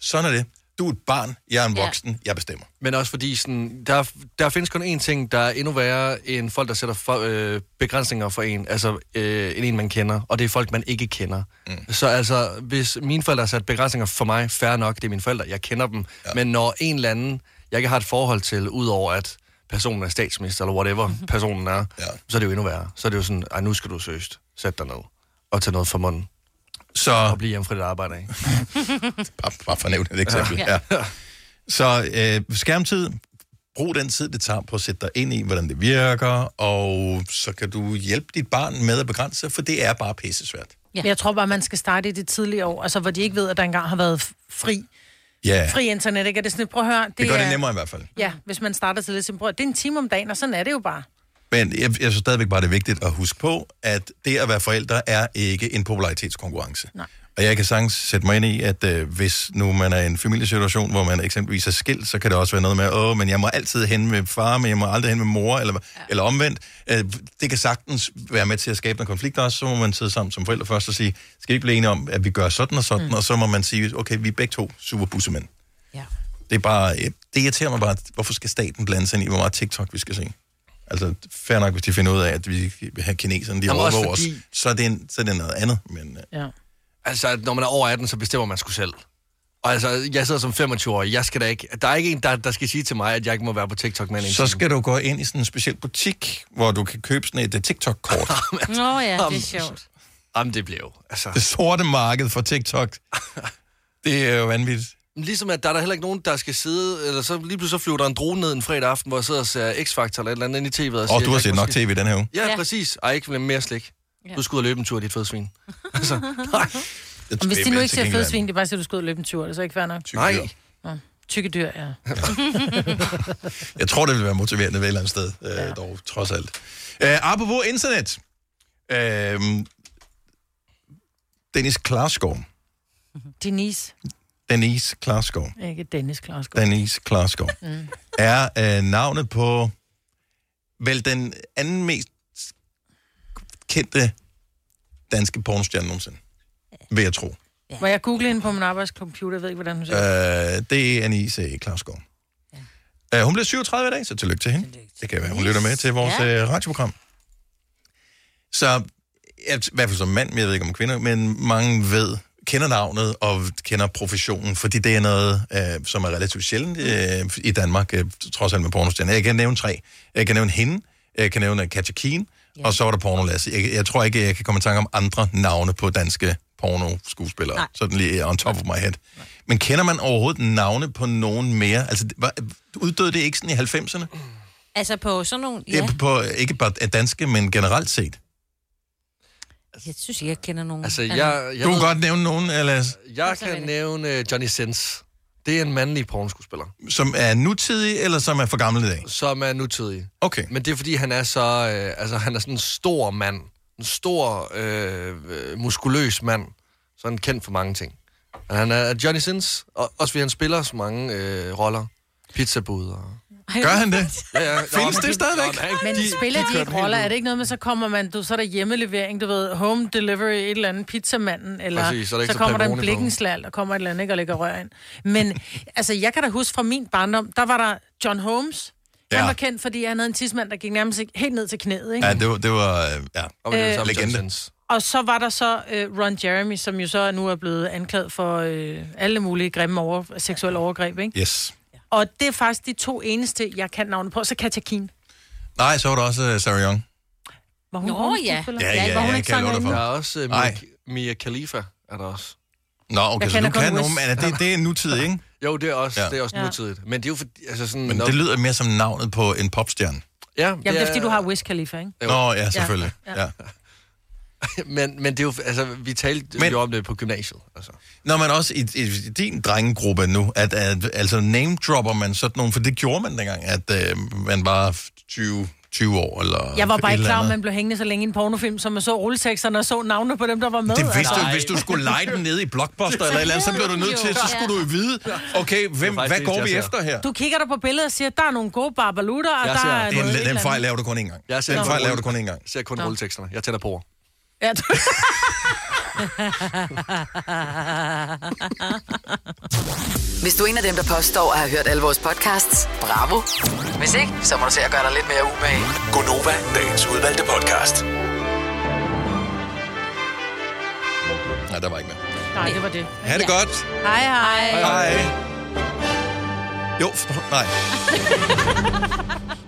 sådan er det. Du er et barn, jeg er en Ja. voksen, jeg bestemmer. Men også fordi, sådan, der, der findes kun én ting, der er endnu værre end folk, der sætter for, øh, begrænsninger for en, altså øh, end en, man kender, og det er folk, man ikke kender. Mm. Så altså, hvis mine forældre har sat begrænsninger for mig, fair nok, det er mine forældre, jeg kender dem, ja. men når en eller anden, jeg ikke har et forhold til, udover at personen er statsminister, eller whatever personen er, ja. så er det jo endnu værre. Så er det jo sådan, nu skal du søst, sæt dig ned og tage noget for munden. Så... Og blive hjemme fra dit arbejde, ikke? bare, bare for at nævne et eksempel. Ja. Ja. Så øh, skærmtid, brug den tid, det tager på at sætte dig ind i, hvordan det virker, og så kan du hjælpe dit barn med at begrænse, for det er bare pisse svært. Ja. Men jeg tror bare, man skal starte i det tidlige år, altså hvor de ikke ved, at der engang har været fri, Ja, fri internet, ikke? Er det sådan, prøv at høre, det, det gør er, det nemmere i hvert fald. Ja, hvis man starter til lidt, så prøv, det er en time om dagen, og sådan er det jo bare. Men jeg, jeg synes stadigvæk bare, det er vigtigt at huske på, at det at være forældre er ikke en popularitetskonkurrence. Nej. Og jeg kan sagtens sætte mig ind i, at øh, hvis nu man er i en familiesituation, hvor man eksempelvis er skilt, så kan det også være noget med, åh, men jeg må altid hen med far, men jeg må aldrig hen med mor, eller, ja. eller omvendt. Øh, det kan sagtens være med til at skabe nogle konflikter også, så må man sidde sammen som forældre først og sige, skal vi ikke blive enige om, at vi gør sådan og sådan, mm. og så må man sige, okay, vi er begge to super bussemænd. Ja. Det er bare, øh, det irriterer mig bare, hvorfor skal staten blande sig ind i, hvor meget TikTok vi skal se? Altså, fair nok, hvis de finder ud af, at vi have kineserne, de Jamen, overvåger os, fordi- så er, det en, så er det noget andet. Men, øh, Ja. Altså, når man er over 18, så bestemmer man sgu selv. Og altså, jeg sidder som 25-årig, jeg skal da ikke... Der er ikke en, der, der skal sige til mig, at jeg ikke må være på TikTok med en så skal du gå ind i sådan en speciel butik, hvor du kan købe sådan et uh, TikTok-kort. Nå ja, det er sjovt. Jamen, det bliver jo... Altså... det sorte marked for TikTok. Det er jo vanvittigt. Ligesom at der er der heller ikke nogen, der skal sidde... Eller så lige pludselig så flyver der en drone ned en fredag aften, hvor jeg sidder og ser X-Factor eller et eller andet inde i tv'et. Og, Og siger, du har set nok tv den her uge. Ja, Ja. ja. præcis. Ej, ikke mere slik. Ja. Du skal ud og løbe en tur, dit fede svin. altså, nej. Og hvis de nu ikke ser fede svin, det er bare at du skal ud og løbe en tur, er det så ikke fair nok? Nej. Nå, tykke dyr, ja. Jeg tror, det vil være motiverende ved et eller andet sted, øh, dog, trods alt. Øh, apropos internet. Øh, Dennis Klarsgaard. Denise, Denise Klarsgaard. ikke Dennis Klarsgaard. Denise Klarsgaard. Mm. er øh, navnet på vel den anden mest kendte danske pornostjerne nogensinde. Vil jeg tro. Må jeg google hende på min arbejdscomputer? Jeg ved ikke, hvordan hun ser Øh, det er Anise Klarsgaard. Ja. Uh, hun bliver 37 i dag, så tillykke til hende. Det kan være, hun lytter med til vores Ja. ja. radioprogram. Så, jeg, i hvert fald som mand, men jeg ved ikke om kvinder, men mange ved, kender navnet og kender professionen, fordi det er noget, øh, som er relativt sjældent øh, i Danmark, øh, trods alt med pornostjerner. Jeg kan nævne tre. Jeg kan nævne hende, jeg kan nævne Katja Keen, ja. og så var der porno Lasse. Jeg, jeg tror ikke, jeg kan komme i tanke om andre navne på danske porno-skuespillere. Nej. Sådan lige on top of my head. Men kender man overhovedet navne på nogen mere? Altså, var, uddøde det ikke sådan i 90'erne? Altså på sådan nogle... Ja. Ja, På, ikke bare danske, men generelt set. Jeg synes ikke, jeg kender nogen. Altså, jeg, jeg, Du kan ved- godt nævne nogen, eller, jeg kan nævne uh, Johnny Sins. Det er en mandlig pornoskuespiller. som er nutidig, eller som er for gammel i dag? Som er nutidig. Okay. Men det er, fordi han er så... Øh, altså, han er sådan en stor mand. En stor, øh, øh, muskuløs mand. Så han er kendt for mange ting. Men han er Johnny Sins, og også fordi han spiller så mange øh, roller. Pizzabud og... Gør han det? Ja, ja. Findes det stadigvæk? Men de, spiller de, kørte ikke roller? Er det ikke noget med, så kommer man, du, så er der hjemmelevering, du ved, home delivery, et eller andet pizzamanden, eller Præcis, så så så kommer der en blikkenslal, der kommer et eller andet, ikke, og lægger rør ind. Men altså, jeg kan da huske fra min barndom, der var der John Holmes. Han Ja. var kendt, fordi han havde en tidsmand, der gik nærmest helt ned til knæet, ikke? Ja, det var, det var øh, ja, Og det er Øh, legende. Og så var der så øh, Ron Jeremy, som jo så nu er blevet anklaget for øh, alle mulige grimme over, seksuelle overgreb, ikke? yes. Og det er faktisk de to eneste, jeg kan navnet på. Så Katja Keen. Nej, så var der også uh, Sarah Young. Var hun Nå, pornoskuespiller? ja. Ja, ja, var hun ja, ikke kan jeg for. Der er også uh. Mia, Mia Khalifa, er der også. Nå, okay, Jeg så du kan nogen, men er det, det er nutidig, ikke? Jo, det er også, Ja. ja. det er også Ja. nutidigt. Men det er jo fordi, altså sådan... Men det lyder mere som navnet på en popstjerne. Ja, Jamen, det er fordi, du har Wiz Khalifa, ikke? Nå, ja, selvfølgelig. Ja. Ja. men, men det er jo, altså, vi talte Men- jo om det på gymnasiet. Altså. Nå, men også i, i, i din drengegruppe nu, at, at altså name-dropper man sådan nogle, for det gjorde man dengang, at øh, man var 20, 20 år, eller Jeg var bare ikke klar, om andet. man blev hængende så længe i en pornofilm, som man så rulleteksterne og så navnene på dem, der var med. Det vidste du, hvis du skulle lege den nede i Blockbuster eller et eller andet, så blev du nødt til, så skulle du jo vide, okay, hvem, hvad går vi efter her? Du kigger der på billedet og siger, der er nogle gode barbalutter, og Jeg der ser- er Den, den fejl laver du kun én gang. Jeg ser Den fejl laver du kun én gang. Jeg ser kun rulleteksterne. Jeg tæller på. Ja, du... Hvis du er en af dem, der påstår at have hørt alle vores podcasts, bravo. Hvis ikke, så må du se at gøre dig lidt mere umage. Gonova, dagens udvalgte podcast. Nej, der var ikke mere. Nej, det var det. Ha' det godt. Hej, hej. Hej. Jo, for- nej.